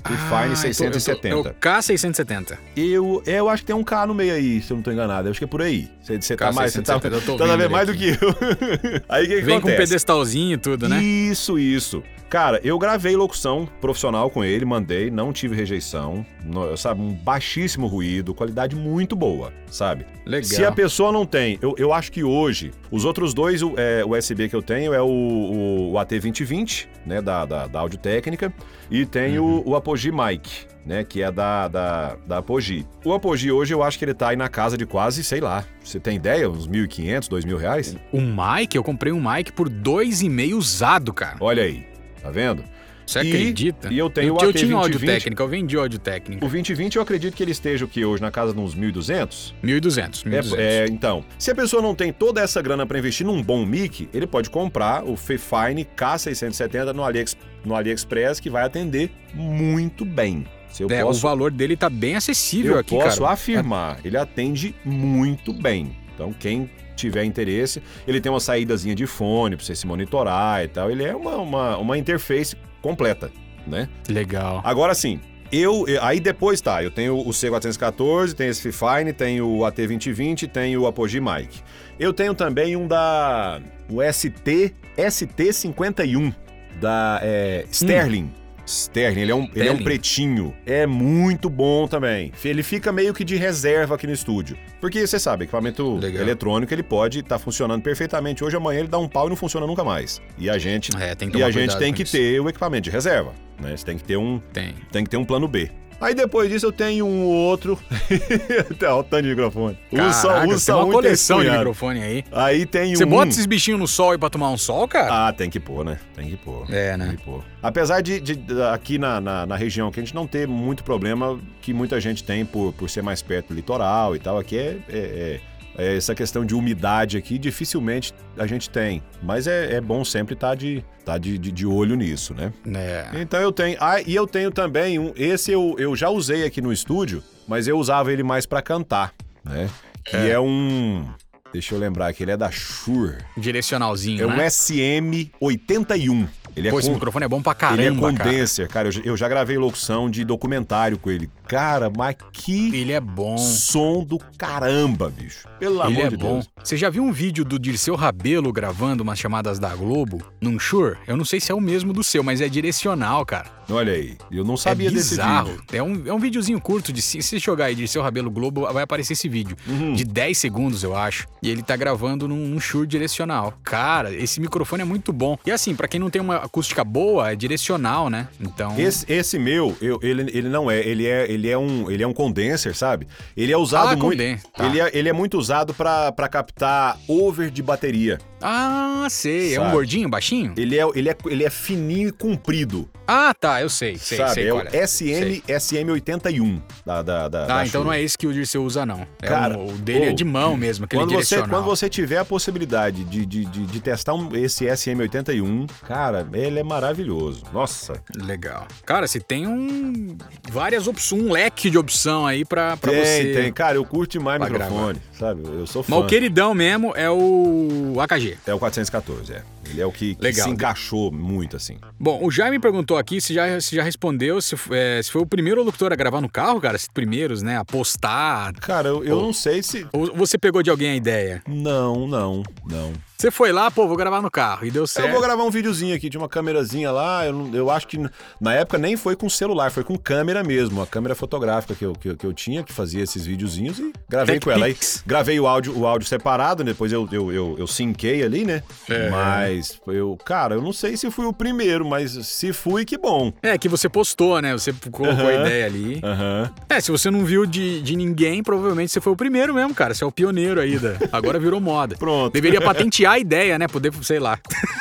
Fifine 670. É o K670. Eu, eu acho que tem um K no meio aí, se eu não tô enganado. Eu acho que é por aí. Você, você tá K670, mais. Você tá, tô tá vendo ele mais do aqui. que eu. aí o que, que Vem com um acontece? pedestalzinho e tudo, né? Isso, isso. Cara, eu gravei locução profissional com ele, mandei, não tive rejeição, no- sabe, um baixíssimo ruído, qualidade muito boa, sabe? Legal. Se a pessoa não tem, eu, eu acho que hoje, os outros dois o- é, USB que eu tenho é o, o, o AT2020, né, da, da, da Audio Técnica, e tem Uhum. o, o Apogee Mic, né, que é da, da, da Apogee. O Apogee hoje eu acho que ele tá aí na casa de quase, sei lá, você tem ideia? Uns 1.500, 2.000 reais? O mic, eu comprei um mic por dois e meio usado, cara. Olha aí, tá vendo? Você E- acredita? e eu tenho eu, o eu tinha AT2020. áudio técnica, eu vendi áudio técnica. O 2020 eu acredito que ele esteja o que hoje na casa de uns 1.200. 1.200, 1.200. É, é, então, se a pessoa não tem toda essa grana para investir num bom mic, ele pode comprar o Fifine K670 no, AliEx, no AliExpress que vai atender muito bem. Se eu É, posso, o valor dele tá bem acessível eu aqui, posso cara. afirmar, ele atende muito bem. Então, quem tiver interesse, ele tem uma saídazinha de fone para você se monitorar e tal. Ele é uma, uma, uma interface completa, né? Legal. Agora sim, eu. Aí depois tá, eu tenho o C414, tenho esse Fifine, tenho o AT2020, tenho o Apogee Mic. Eu tenho também um da. O ST. ST51 da é, Sterling. Sterling, ele é, um, ele é um pretinho. É muito bom também. Ele fica meio que de reserva aqui no estúdio. Porque você sabe, equipamento Legal. eletrônico ele pode estar funcionando perfeitamente. Hoje, amanhã ele dá um pau e não funciona nunca mais. E a gente É, tem que e a gente tem que isso. ter o equipamento de reserva, né? Você tem que ter um, Tem. tem que ter um plano B. Aí depois disso eu tenho um outro. Olha o tanto de microfone. Usa, Caraca, usa tem uma um coleção de microfone aí. Aí tem Você um. bota esses bichinhos no sol aí pra tomar um sol, cara? Ah, tem que pôr, né? Tem que pôr. É, né? Tem que pôr. Apesar de, de- de- aqui na, na, na região que a gente não ter muito problema que muita gente tem por, por ser mais perto do litoral e tal, aqui é, é- é- é essa questão de umidade aqui, dificilmente a gente tem. Mas é, é bom sempre estar de, tá de, de, de olho nisso, né? É. Então eu tenho. Ah, e eu tenho também um. Esse eu, eu já usei aqui no estúdio, mas eu usava ele mais pra cantar, né? Que é, um. Deixa eu lembrar que ele é da Shure. Direcionalzinho, É um né? SM81. Ele é Pô, esse com- microfone é bom pra Ele é caramba, cara. condenser, cara. Eu, eu já gravei locução de documentário com ele. Cara, mas que Ele é bom. som do caramba, bicho. Pelo Ele amor é de bom. Deus. Você já viu um vídeo do Dirceu Rabelo gravando umas chamadas da Globo num Shure? Eu não sei se é o mesmo do seu, mas é direcional, cara. Olha aí. Eu não sabia é desse bizarro. vídeo. É um, é um videozinho curto de. Se você jogar aí Dirceu Rabelo Globo, vai aparecer esse vídeo. Uhum. De 10 segundos, eu acho. E ele tá gravando num, num Shure direcional. Cara, esse microfone é muito bom. E assim, pra quem não tem uma acústica boa, é direcional, né? Então. Esse, esse meu, eu- ele, ele não é. Ele é, ele é um, ele é um condenser, sabe? Ele é usado Ah, muito. tá. Ele, é, ele é muito usado pra captar over de bateria. Ah, sei. É um Sabe? gordinho, baixinho? Ele é, ele é, ele é fininho e comprido, Ah, tá, eu sei, sei, sabe? sei é o é. SM, SM81 da, da, da, Ah, da então não Shure. é esse que o Dirceu usa, não. É Cara, um- o dele é ô, de mão mesmo, aquele Quando você, direcional. quando você tiver a possibilidade de, de, de, de testar um, esse SM81, cara, ele é maravilhoso. Nossa. Legal. Cara, você tem um... várias opções, um leque de opção aí pra, pra tem, você... tem. Cara, eu curto demais microfone, sabe? Eu sou fã. Mas o queridão mesmo é o AKG. É o 414, é. Ele é o que, Legal. se encaixou muito, assim. Bom, o Jaime perguntou aqui se já, se já respondeu se, é, se foi o primeiro locutor a gravar no carro, cara, se primeiros, né, a postar. Cara, eu, eu Ô. não sei se... Ou você pegou de alguém a ideia? Não, não, não. Você foi lá, pô, vou gravar no carro, e deu certo. Eu vou gravar um videozinho aqui de uma câmerazinha lá. Eu, eu acho que na época nem foi com celular, foi com câmera mesmo. A câmera fotográfica que eu, que, eu- que eu tinha, que fazia esses videozinhos e gravei Tech com ela. Aí, gravei o áudio, o áudio separado, depois eu, eu, eu, eu sinquei ali, né? É. Mas eu, cara, eu não sei se fui o primeiro, mas se fui, que bom. É, que você postou, né? Você colocou a ideia ali. Aham. É, se você não viu de, de ninguém, provavelmente você foi o primeiro mesmo, cara. Você é o pioneiro aí. Da... Agora virou moda. Pronto. Deveria patentear a ideia, né? Poder, sei lá.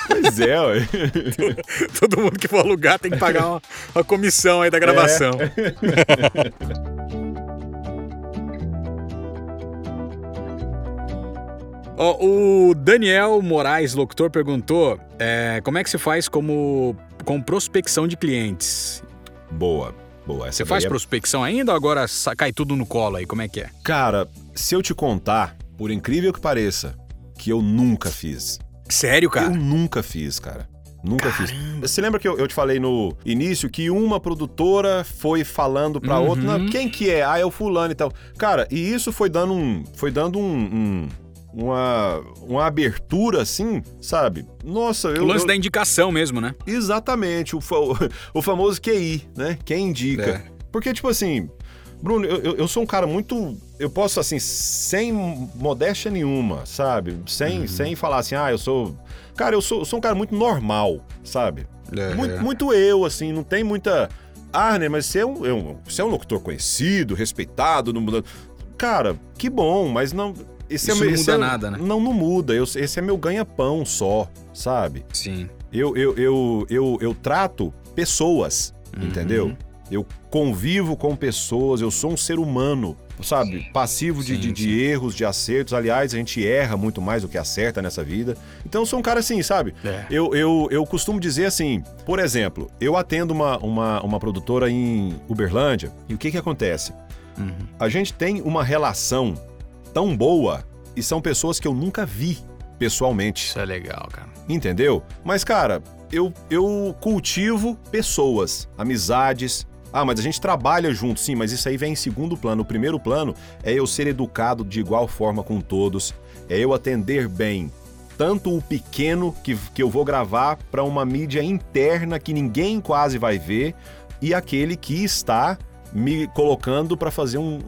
Pois é, ué. Todo mundo que for alugar tem que pagar uma, uma comissão aí da gravação. Ó, o Daniel Moraes, locutor, perguntou é, como é que se faz como com prospecção de clientes. Boa, boa. Essa Você faz é- prospecção ainda ou agora cai tudo no colo aí? Como é que é? Cara, se eu te contar, por incrível que pareça, que eu nunca fiz. Sério, cara? Eu nunca fiz, cara. Nunca fiz. Você lembra que eu, eu te falei no início que uma produtora foi falando pra Uhum. outra, "Não, quem que é? Ah, é o fulano e tal. Cara, e isso foi dando um, foi dando um, um- uma, uma abertura assim, sabe? Nossa, eu, o lance eu- da indicação mesmo, né? exatamente o, fa- o famoso QI, né? Quem indica? É. Porque tipo assim, Bruno, eu, eu- sou um cara muito. Eu posso, assim, sem modéstia nenhuma, sabe? Sem, sem falar assim, ah, eu sou. Cara, eu sou, eu sou um cara muito normal, sabe? É. Muito, muito eu, assim, não tem muita. Ah, né, mas você é um, é um- você é um locutor conhecido, respeitado, não muda. Cara, que bom, mas não. Esse Isso é, não muda é- nada, né? Não, não muda. Eu- esse é meu ganha-pão só, sabe? Sim. Eu, eu, eu, eu, eu trato pessoas, Uhum. entendeu? Eu convivo com pessoas, eu sou um ser humano, sabe? Passivo de, Sim, de, de erros, de acertos. Aliás, a gente erra muito mais do que acerta nessa vida. Então eu sou um cara assim, sabe? É. Eu, eu, eu costumo dizer assim, por exemplo, eu atendo uma, uma, uma produtora em Uberlândia, e o que que acontece? Uhum. A gente tem uma relação tão boa e são pessoas que eu nunca vi pessoalmente. Isso é legal, cara. Entendeu? Mas, cara, eu, eu cultivo pessoas, amizades. Ah, mas a gente trabalha junto, sim, mas isso aí vem em segundo plano. O primeiro plano é eu ser educado de igual forma com todos, é eu atender bem tanto o pequeno que, que eu vou gravar para uma mídia interna que ninguém quase vai ver, e aquele que está me colocando para fazer um,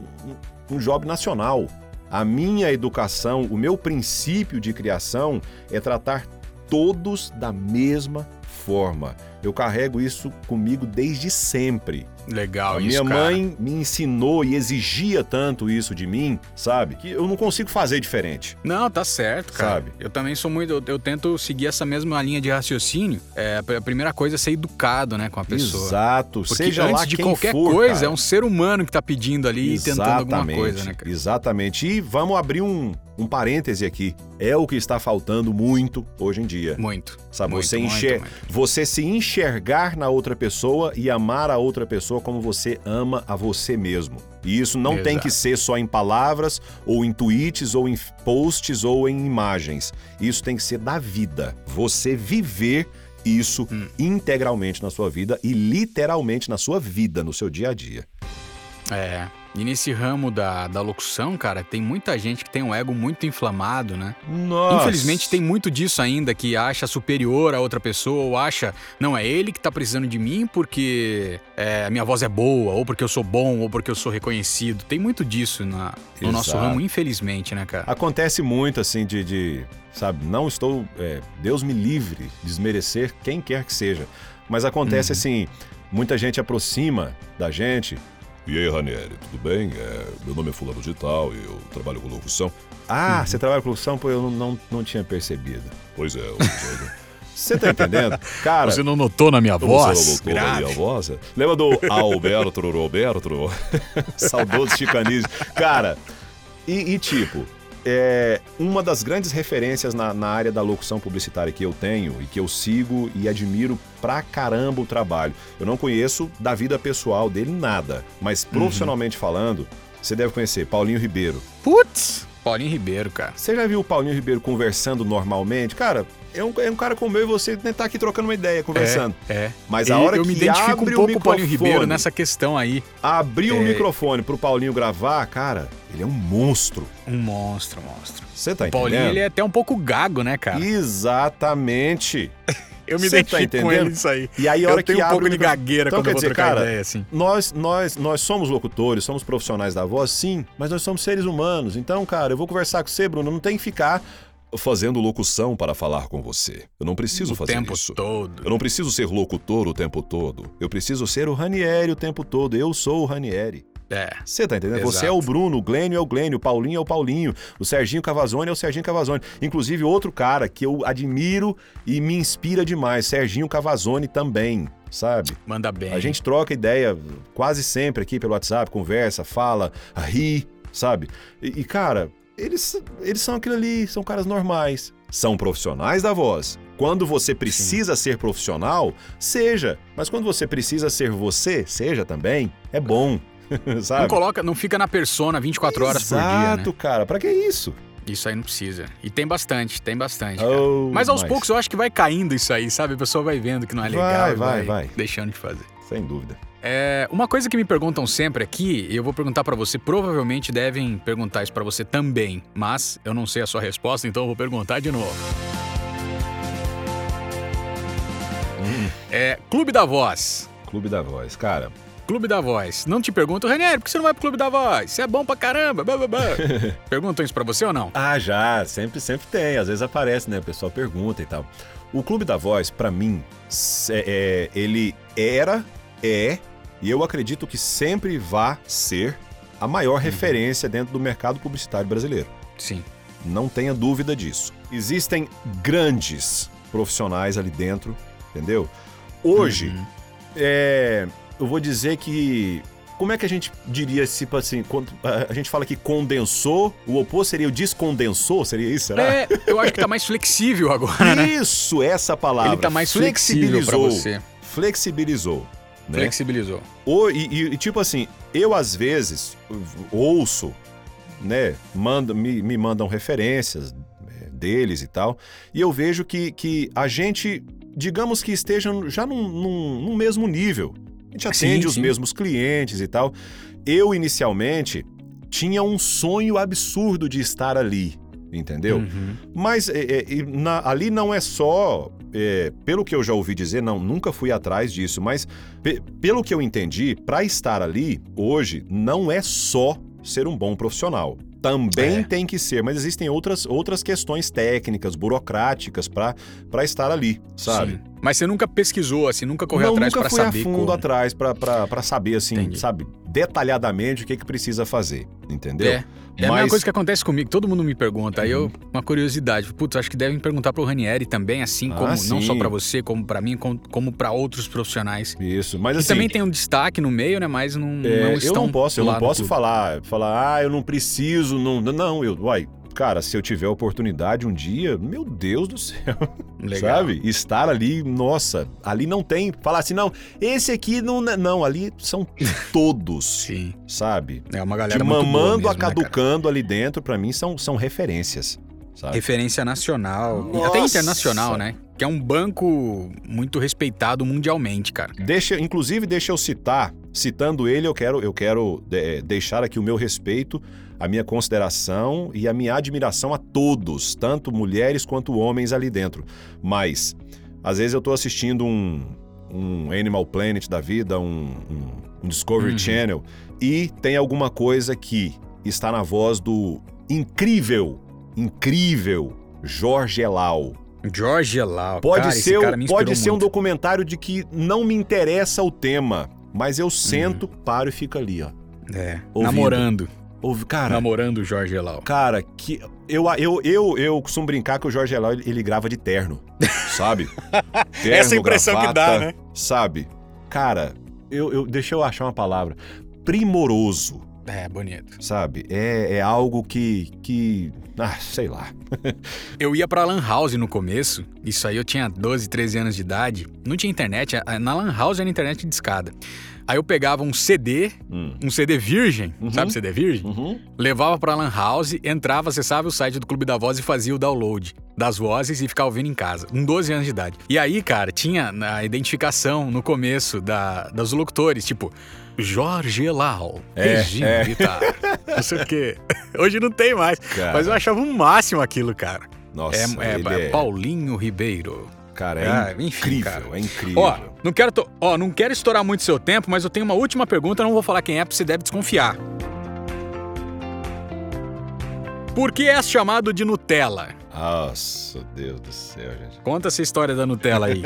um, um job nacional. A minha educação, o meu princípio de criação é tratar todos da mesma forma. Eu carrego isso comigo desde sempre. Legal a isso, minha cara. mãe me ensinou e exigia tanto isso de mim, sabe? Que eu não consigo fazer diferente. Não, tá certo, cara. Sabe? Eu também sou muito. Eu, eu tento seguir essa mesma linha de raciocínio. É, a primeira coisa é ser educado, né, com a pessoa. Exato. Porque Seja antes lá de qualquer for, coisa, cara. é um ser humano que tá pedindo ali e tentando alguma coisa, né, cara? Exatamente. E vamos abrir um, um parêntese aqui. É o que está faltando muito hoje em dia. Muito. Sabe, muito, você, muito, enxer- muito. Você se enxergar na outra pessoa e amar a outra pessoa como você ama a você mesmo. E isso não tem Exato. que ser só em palavras, ou em tweets, ou em posts, ou em imagens. Isso tem que ser da vida. Você viver isso Hum. integralmente na sua vida e literalmente na sua vida, no seu dia a dia. É. E nesse ramo da, da locução, cara, tem muita gente que tem um ego muito inflamado, né? Nossa. Infelizmente tem muito disso ainda, que acha superior a outra pessoa, ou acha, não, é ele que tá precisando de mim porque é, a minha voz é boa, ou porque eu sou bom, ou porque eu sou reconhecido. Tem muito disso na- no nosso ramo, infelizmente, né, cara? Acontece muito assim de, de, sabe, não estou, é, Deus me livre de desmerecer quem quer que seja, mas acontece Uhum. assim, muita gente aproxima da gente. E aí, Ranieri, tudo bem? É, meu nome é Fulano de Tal e eu trabalho com locução. Ah, Uhum. você trabalha com locução? Pô, eu não, não, não tinha percebido. Pois é, Você tá entendendo? Cara, não notou na minha você não botou na Grave. minha voz? Lembra do Alberto Roberto? Saudoso Chicanísio. Cara, e, e tipo, é, uma das grandes referências na, na área da locução publicitária que eu tenho e que eu sigo e admiro pra caramba o trabalho. Eu não conheço da vida pessoal dele nada, mas profissionalmente falando, você deve conhecer Paulinho Ribeiro. Putz! Paulinho Ribeiro, cara. Você já viu o Paulinho Ribeiro conversando normalmente? Cara, é um, é um cara como eu e você né, tá aqui trocando uma ideia, conversando. É. é. Mas a E hora eu que me identifico um pouco o com o Paulinho Ribeiro nessa questão aí. Abriu o É. microfone pro Paulinho gravar, cara, ele é um monstro. Um monstro, monstro. Você tá o Paulinho, entendendo? ele é até um pouco gago, né, cara? Exatamente. Eu me Cê tá identifico com entendendo? ele nisso aí. E aí a hora Eu tenho que um pouco o de gagueira Então, quando eu vou dizer, trocar cara, ideia, assim. Nós, nós, nós somos locutores, somos profissionais da voz, sim, mas nós somos seres humanos. Então, cara, eu vou conversar com você, Bruno, não tem que ficar fazendo locução para falar com você. Eu não preciso o fazer tempo isso. todo. Eu não preciso ser locutor o tempo todo. Eu preciso ser o Ranieri o tempo todo. Eu sou o Ranieri. É. Você tá entendendo? Exato. Você é o Bruno, o Glênio é o Glênio, o Paulinho é o Paulinho, o Serginho Cavazone é o Serginho Cavazone. Inclusive, outro cara que eu admiro e me inspira demais, Serginho Cavazone também, sabe? Manda bem. A gente troca ideia quase sempre aqui pelo WhatsApp, conversa, fala, ri, sabe? E, e, cara, eles, eles são aquilo ali, são caras normais. São profissionais da voz. Quando você precisa ser profissional, seja. Mas quando você precisa ser você, seja também. É bom. sabe? Não coloca, não fica na persona 24 horas por dia, né? Exato, cara. Pra que isso? Isso aí não precisa. E tem bastante, tem bastante. Oh, Mas aos poucos eu acho que vai caindo isso aí, sabe? A pessoa vai vendo que não é Vai, legal e vai, vai. deixando de fazer. Sem dúvida. É, uma coisa que me perguntam sempre aqui, e eu vou perguntar pra você, provavelmente devem perguntar isso pra você também, mas eu não sei a sua resposta, então eu vou perguntar de novo. Hum. É, Clube da Voz. Clube da Voz. Cara, Clube da Voz. Não te pergunto, Ranieri, por que você não vai pro Clube da Voz? Você é bom pra caramba. blá, blá, blá." Perguntam isso pra você ou não? Ah, já, sempre, sempre tem. Às vezes aparece, né? O pessoal pergunta e tal. O Clube da Voz, pra mim, é- é- ele era, é, e eu acredito que sempre vá ser a maior referência dentro do mercado publicitário brasileiro. Sim. Não tenha dúvida disso. Existem grandes profissionais ali dentro, entendeu? Hoje, Uhum. é, eu vou dizer que. Como é que a gente diria, tipo assim, quando a- gente fala que condensou, o oposto seria o descondensou? Seria isso? Será? É, eu acho que tá mais flexível agora, né? Isso, essa palavra. Ele tá mais flexível você. Flexibilizou. Né? Flexibilizou. Ou, e, e- tipo assim, eu às vezes ouço, né? Manda, me, me mandam referências é, deles e tal, e eu vejo que, que a gente, digamos que esteja já num, num- num mesmo nível. A gente Sim, atende os sim. mesmos clientes e tal. Eu, inicialmente, tinha um sonho absurdo de estar ali, entendeu? Uhum. Mas é, é, na- ali não é só, é, pelo que eu já ouvi dizer, não, nunca fui atrás disso, mas pe- pelo que eu entendi, para estar ali hoje não é só ser um bom profissional. Também É. tem que ser, mas existem outras, outras questões técnicas, burocráticas para estar ali, sabe? Sim. Mas você nunca pesquisou, assim, nunca correu não, atrás nunca pra fui saber a fundo como. atrás para saber assim, Entendi. sabe, detalhadamente o que que precisa fazer, entendeu? É. É a mesma Mas- coisa que acontece comigo, todo mundo me pergunta. Aí eu, uma curiosidade, putz, acho que devem perguntar pro Ranieri também, assim Ah, como não só pra você, como pra mim, como, como para outros profissionais. Isso, mas assim, também tem um destaque no meio, né? Mas não, É, não eu estão não posso, eu não posso falar, falar, ah, eu não preciso, não, não, eu, uai, cara, se eu tiver oportunidade um dia, meu Deus do céu, Legal. sabe? Estar ali, nossa, ali não tem, falar assim, não, esse aqui não, não, ali são todos, Sim. sabe? É uma galera mamando mesmo, a né, caducando ali dentro, pra mim são, são referências, sabe? Referência nacional, Nossa! até internacional, né? Que é um banco muito respeitado mundialmente, cara. Deixa, inclusive, deixa eu citar, citando ele, eu quero, eu quero de- deixar aqui o meu respeito, a minha consideração e a minha admiração a todos, tanto mulheres quanto homens ali dentro. Mas, às vezes eu tô assistindo um, um Animal Planet da vida, um, um- um Discovery Uhum. Channel, e tem alguma coisa que está na voz do incrível, incrível Jorge Elal. George Elau, Pode cara, ser, cara pode ser um muito. documentário de que não me interessa o tema, mas eu sento, paro e fico ali, ó. É, ouvindo. namorando. Ouve, cara, Namorando o Jorge Elau. cara, que eu, eu, eu, eu costumo brincar que o Jorge Elau ele, ele grava de terno, sabe? Terno, Essa impressão que dá, gravata, né? Sabe? Cara, eu, eu deixa eu achar uma palavra. Primoroso, É, bonito. sabe? É, é algo que que ah, sei lá. Eu ia pra Lan House no começo, isso aí eu tinha 12, 13 anos de idade. Não tinha internet, na Lan House era internet de escada. Aí eu pegava um CD, Hum. um CD virgem, Uhum. sabe CD virgem? Uhum. Levava pra Lan House, entrava, acessava o site do Clube da Voz e fazia o download das vozes e ficava ouvindo em casa, com 12 anos de idade. E aí, cara, tinha a identificação no começo da, dos locutores, tipo, Jorge Elau, É, Regina é. Guitar, não sei o quê. Hoje não tem mais, Cara, mas eu achava o máximo aquilo, cara. nossa, é, é, ele é Paulinho Ribeiro. Cara, é Ah, enfim, incrível, cara. é incrível. Ó, não quero, to- ó, não quero estourar muito seu tempo, mas eu tenho uma última pergunta, não vou falar quem é, porque você deve desconfiar. Por que é chamado de Nutella? Nossa, Deus do céu, gente. Conta essa história da Nutella aí.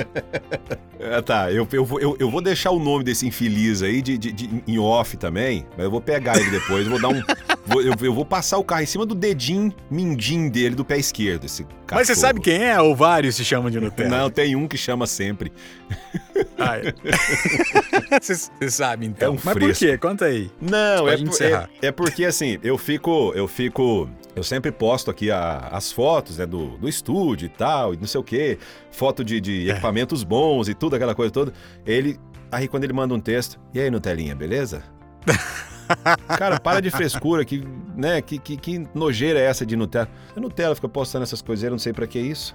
Ah, tá, eu, eu, vou- eu, eu vou deixar o nome desse infeliz aí de, de- de- em off também, mas eu vou pegar ele depois, vou dar um. Vou- eu, eu vou passar o carro em cima do dedinho mindinho dele do pé esquerdo, esse Mas você sabe quem é? Ou vários se chamam de Nutella? Não, tem um que chama sempre. Ah, é. Você você sabe, então. É um Mas por fresco. quê? Conta aí. Não, é, por- é, é porque assim, eu fico, eu fico, eu sempre posto aqui a- as fotos, né, do, do estúdio e tal, e não sei o quê, foto de, de É. equipamentos bons e tudo, aquela coisa toda. Ele, aí quando ele manda um texto, e aí, Nutelinha, beleza? Cara, para de frescura, que, né, que, que, que nojeira é essa de Nutella? A Nutella fica postando essas coisas, eu não sei pra que isso,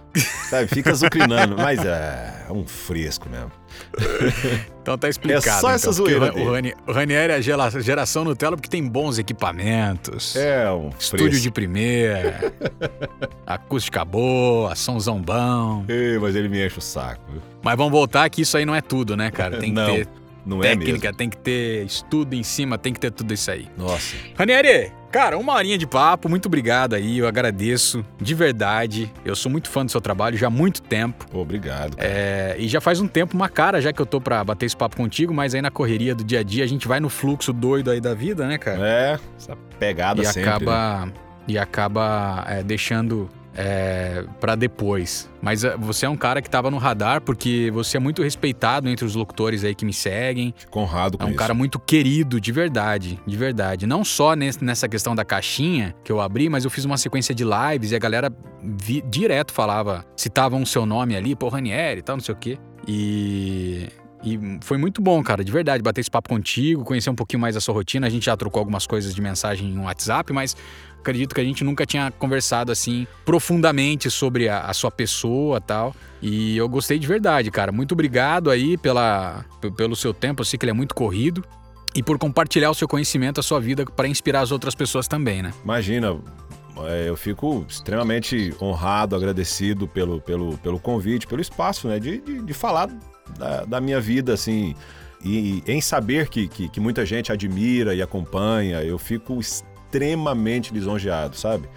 sabe? Fica azucrinando, mas é, é um fresco mesmo. Então tá explicado. É só então, essa zoeira O, o, Rani- o Ranieri é a gera- geração Nutella porque tem bons equipamentos. É um Estúdio fresco. de primeira. acústica boa, somzão bom. Ei, mas ele me enche o saco? Mas vamos voltar que isso aí não é tudo, né, cara? Tem que Não, ter Não é técnica, mesmo. tem que ter estudo em cima, tem que ter tudo isso aí. Nossa. Ranieri, cara, uma horinha de papo, muito obrigado aí, eu agradeço de verdade. Eu sou muito fã do seu trabalho já há muito tempo. Obrigado. cara. É, e já faz um tempo, uma cara já que eu tô pra bater esse papo contigo, mas aí na correria do dia a dia a gente vai no fluxo doido aí da vida, né, cara? É, essa pegada e sempre. né? acaba e acaba é, deixando é, para depois. Mas é, você é um cara que tava no radar porque você é muito respeitado entre os locutores aí que me seguem. Fico honrado com É um isso. cara muito querido, de verdade, de verdade. Não só nesse- nessa questão da caixinha que eu abri, mas eu fiz uma sequência de lives e a galera vi- direto falava, citavam o seu nome ali, pô, Ranieri e tal, não sei o quê. E. E foi muito bom, cara, de verdade, bater esse papo contigo, conhecer um pouquinho mais a sua rotina. A gente já trocou algumas coisas de mensagem no WhatsApp, mas acredito que a gente nunca tinha conversado assim profundamente sobre a, a sua pessoa e tal. E eu gostei de verdade, cara. Muito obrigado aí pela, pelo seu tempo. Eu sei que ele é muito corrido. E por compartilhar o seu conhecimento, a sua vida, para inspirar as outras pessoas também, né? Imagina, é, eu fico extremamente honrado, agradecido pelo, pelo, pelo convite, pelo espaço, né? De, de, de falar da, da minha vida, assim. E, em saber que, que, que muita gente admira e acompanha, eu fico extremamente lisonjeado, sabe?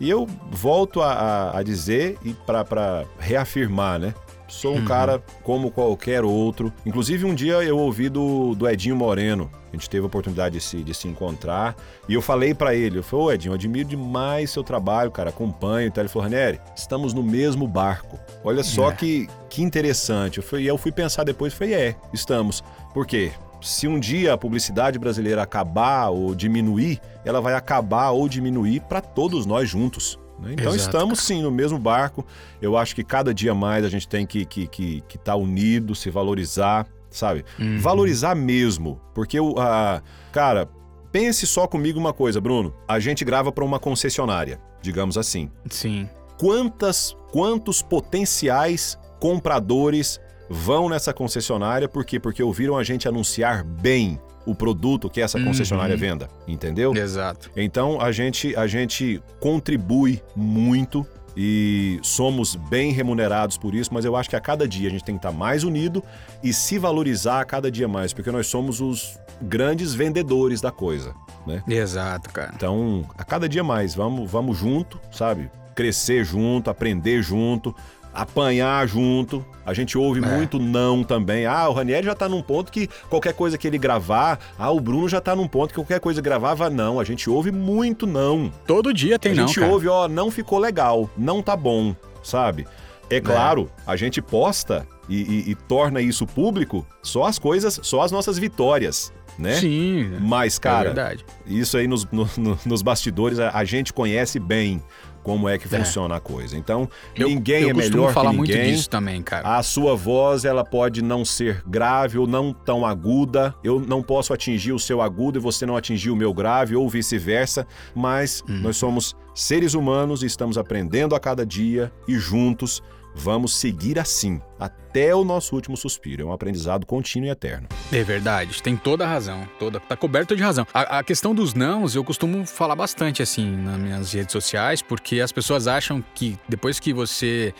E eu volto a, a- a dizer e para reafirmar, né? Sou um Uhum. cara como qualquer outro. Inclusive, um dia eu ouvi do, do Edinho Moreno. A gente teve a oportunidade de se, de se encontrar. E eu falei pra ele, eu falei, ô Edinho, admiro demais seu trabalho, cara, acompanho. Então ele falou, Ranieri, estamos no mesmo barco. Olha só É. que, que interessante. Eu fui, e eu fui pensar depois, falei, é, estamos. Por quê? Se um dia a publicidade brasileira acabar ou diminuir, ela vai acabar ou diminuir para todos nós juntos. né? Então Exato, estamos sim no mesmo barco. Eu acho que cada dia mais a gente tem que estar que, que, que tá unido, se valorizar, sabe? Uhum. Valorizar mesmo. Porque o. a- cara, pense só comigo uma coisa, Bruno. A gente grava para uma concessionária, digamos assim. Sim. Quantas, quantos potenciais compradores vão nessa concessionária? Por quê? Porque ouviram a gente anunciar bem o produto que essa concessionária Uhum. venda, entendeu? Exato. Então a gente, a gente contribui muito e somos bem remunerados por isso, mas eu acho que a cada dia a gente tem que estar mais unido e se valorizar a cada dia mais, porque nós somos os grandes vendedores da coisa, né? Exato, cara. Então, a cada dia mais, vamos, vamos junto, sabe? Crescer junto, aprender junto, apanhar junto. A gente ouve É. muito não também. Ah, o Ranieri já tá num ponto que qualquer coisa que ele gravar, ah, o Bruno já tá num ponto que qualquer coisa gravava não. A gente ouve muito não. Todo dia tem a não, gente cara. ouve, ó, não ficou legal, não tá bom, sabe? É claro, a gente posta e, e- e torna isso público só as coisas, só as nossas vitórias, né? Sim, Mas, é cara, verdade. isso aí nos, no- no- nos bastidores a, a gente conhece bem como é que É. funciona a coisa. Então, Eu, ninguém eu é melhor falar que muito ninguém. disso também, cara. A sua voz, ela pode não ser grave ou não tão aguda. Eu não posso atingir o seu agudo e você não atingir o meu grave ou vice-versa, mas Hum. nós somos seres humanos e estamos aprendendo a cada dia e juntos vamos seguir assim até o nosso último suspiro. É um aprendizado contínuo e eterno. É verdade, tem toda a razão. Toda, tá coberto de razão. A, a questão dos nãos, eu costumo falar bastante assim nas minhas redes sociais, porque as pessoas acham que depois que você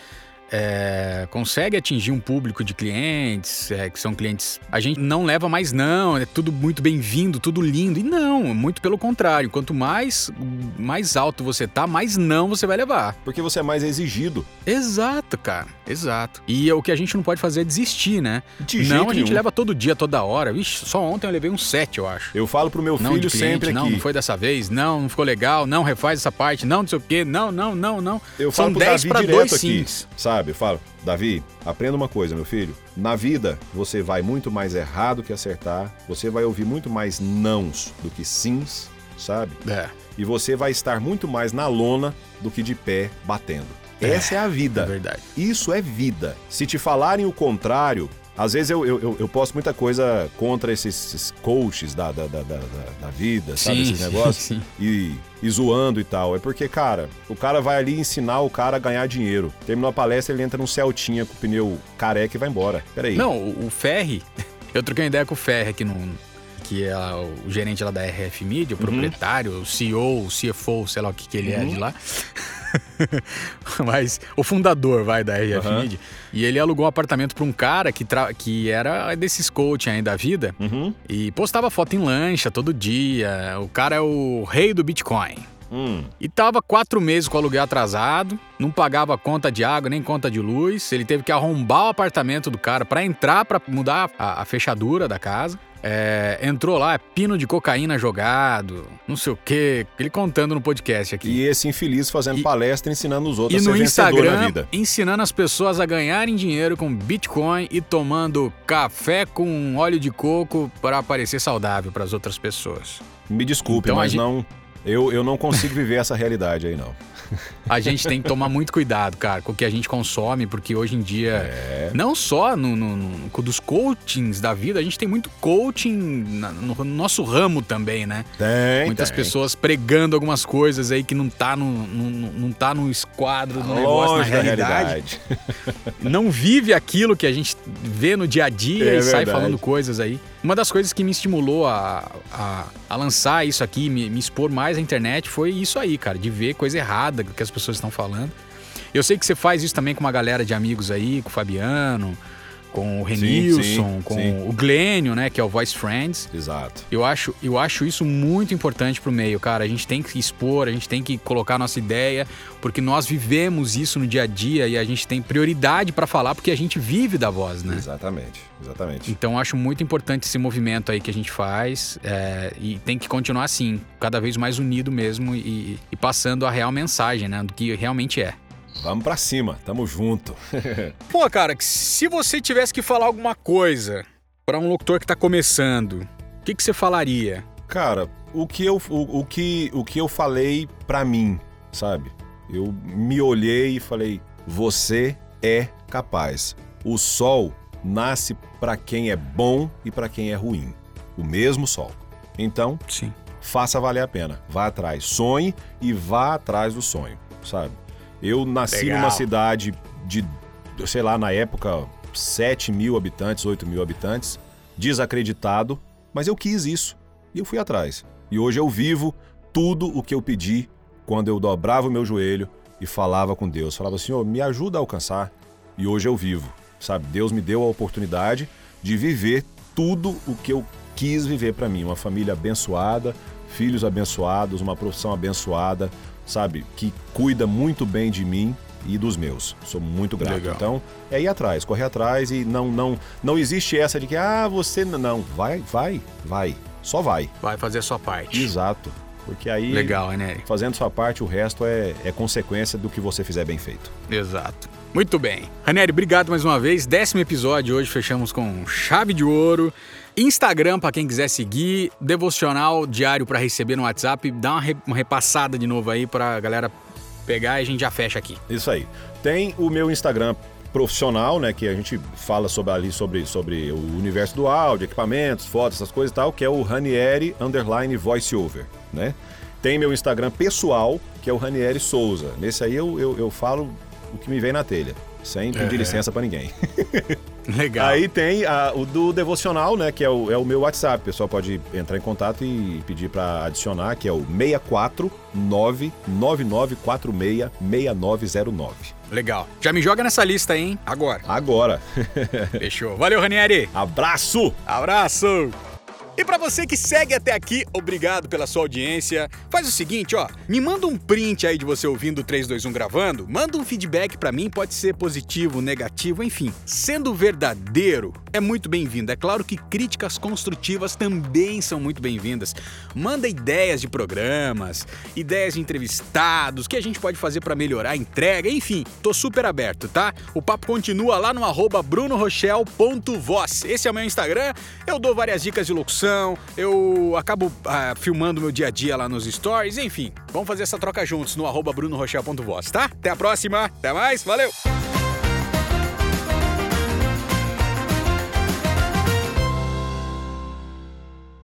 é, consegue atingir um público de clientes, é, que são clientes. A gente não leva mais não, é tudo muito bem-vindo, tudo lindo. E não, muito pelo contrário. Quanto mais, mais alto você tá, mais não você vai levar. Porque você é mais exigido. Exato, cara. Exato. E o que a gente não pode fazer é desistir, né? De não, a gente nenhum. leva todo dia, toda hora. Só ontem eu levei um 7, eu acho. Eu falo pro meu Não, filho cliente, sempre não, aqui. não foi dessa vez, não, não ficou legal, não, refaz essa parte, não, não sei o quê, não, não, não, não. Eu São falo pro 10 Davi para direto 2 aqui, sims. sabe? Eu falo, Davi, aprenda uma coisa, meu filho. Na vida, você vai muito mais errado que acertar. Você vai ouvir muito mais nãos do que sims, sabe? É, E você vai estar muito mais na lona do que de pé batendo. Essa é a é vida. verdade. Isso é vida. Se te falarem o contrário, às vezes eu, eu, eu, posto muita coisa contra esses, coaches da, da, da, da, da- da vida, sabe? Esses negócios. sim. E, e zoando e tal. É porque, cara, o cara vai ali ensinar o cara a ganhar dinheiro. Terminou a palestra, ele entra num Celtinha com o pneu careca e vai embora. Peraí. Não, o, o Ferri, eu troquei uma ideia com o Ferri aqui no. Que é o gerente lá da RF Media, o Uhum. proprietário, o CEO, o CFO, sei lá o que, que ele é Uhum. de lá. Mas o fundador, vai, da RF Aham. Media. E ele alugou um apartamento pra um cara que, que era desses coaching aí da vida. Uhum. E postava foto em lancha todo dia. O cara é o rei do Bitcoin. Hum. E tava quatro meses com o aluguel atrasado, não pagava conta de água nem conta de luz. Ele teve que arrombar o apartamento do cara pra entrar, pra mudar a, a fechadura da casa. É, entrou lá, pino de cocaína jogado, não sei o quê. Ele contando no podcast aqui. E esse infeliz fazendo E- palestra ensinando os E outros no a ser na Instagram, ensinando as pessoas a ganharem dinheiro com Bitcoin e tomando café com óleo de coco para parecer saudável para as outras pessoas. Me desculpe, Então mas gente- não. Eu, eu não consigo viver essa realidade aí, não. A gente tem que tomar muito cuidado, cara, com o que a gente consome, porque hoje em dia, É. não só no, no- no- dos coachings da vida, a gente tem muito coaching na- no, no nosso ramo também, né? Tem. Muitas tem. pessoas pregando algumas coisas aí que não tá no, no- no- não tá no esquadro do negócio, na realidade. realidade. não vive aquilo que a gente vê no dia a dia É e sai verdade. falando coisas aí. Uma das coisas que me estimulou a, a, a lançar isso aqui, me, me expor mais à internet, foi isso aí, cara, de ver coisa errada que as pessoas estão falando. Eu sei que você faz isso também com uma galera de amigos aí, com o Fabiano, com o Renilson, sim, com sim. o Glênio, né, que é o Voice Friends. Exato. Eu acho, eu acho isso muito importante pro meio, cara. A gente tem que expor, a gente tem que colocar a nossa ideia, porque nós vivemos isso no dia a dia e a gente tem prioridade pra falar porque a gente vive da voz, né? Exatamente. Exatamente. Então eu acho muito importante esse movimento aí que a gente faz é, e tem que continuar assim, cada vez mais unido mesmo e, e passando a real mensagem, né, do que realmente é. Vamos pra cima, tamo junto. Pô, cara, se você tivesse que falar alguma coisa pra um locutor que tá começando, o que, que você falaria? Cara, o que eu, o, o que, o que eu falei pra mim, sabe? Eu me olhei e falei: você é capaz. O sol nasce pra quem é bom e pra quem é ruim. O mesmo sol. Então, Sim. faça valer a pena. Vá atrás, sonhe e vá atrás do sonho, sabe? Eu nasci Legal. numa cidade de, sei lá, na época, 7 mil habitantes, 8 mil habitantes, desacreditado, mas eu quis isso e eu fui atrás. E hoje eu vivo tudo o que eu pedi quando eu dobrava o meu joelho e falava com Deus. Falava, Senhor, me ajuda a alcançar. E hoje eu vivo, sabe? Deus me deu a oportunidade de viver tudo o que eu quis viver para mim. Uma família abençoada, filhos abençoados, uma profissão abençoada, sabe? Que cuida muito bem de mim e dos meus. Sou muito grato. Legal. Então, é ir atrás, correr atrás e não não não existe essa de que ah, você não, vai, vai, vai. Só vai. Vai fazer a sua parte. Exato. Porque aí Legal, né? fazendo sua parte, o resto é, é consequência do que você fizer bem feito. Exato. Muito bem. Ranieri, obrigado mais uma vez. Décimo episódio hoje, fechamos com chave de ouro. Instagram para quem quiser seguir, devocional diário para receber no WhatsApp. Dá uma, re- uma repassada de novo aí pra galera pegar e a gente já fecha aqui. Isso aí. Tem o meu Instagram profissional, né, que a gente fala sobre ali sobre, sobre o universo do áudio, equipamentos, fotos, essas coisas e tal, que é o Ranieri underline voiceover, né? Tem meu Instagram pessoal, que é o Ranieri Souza. Nesse aí eu, eu, eu falo o que me vem na telha, sem pedir É. licença pra ninguém. Legal. Aí tem a- o do devocional, né? Que é o, é o meu WhatsApp. O pessoal pode entrar em contato e pedir pra adicionar, que é o 64999466909. Legal. Já me joga nessa lista hein? Agora. Agora. Fechou. Valeu, Ranieri. Abraço! Abraço! E pra você que segue até aqui, obrigado pela sua audiência. Faz o seguinte, ó, me manda um print aí de você ouvindo o 321 gravando, manda um feedback pra mim, pode ser positivo, negativo, enfim. Sendo verdadeiro, é muito bem-vindo. É claro que críticas construtivas também são muito bem-vindas. Manda ideias de programas, ideias de entrevistados, o que a gente pode fazer pra melhorar a entrega, enfim, tô super aberto, tá? O papo continua lá no arroba brunorochel.voz. Esse é o meu Instagram, eu dou várias dicas de locução, eu acabo ah, filmando meu dia a dia lá nos stories, enfim. Vamos fazer essa troca juntos no arroba brunorochel.voz, tá? Até a próxima, até mais, valeu!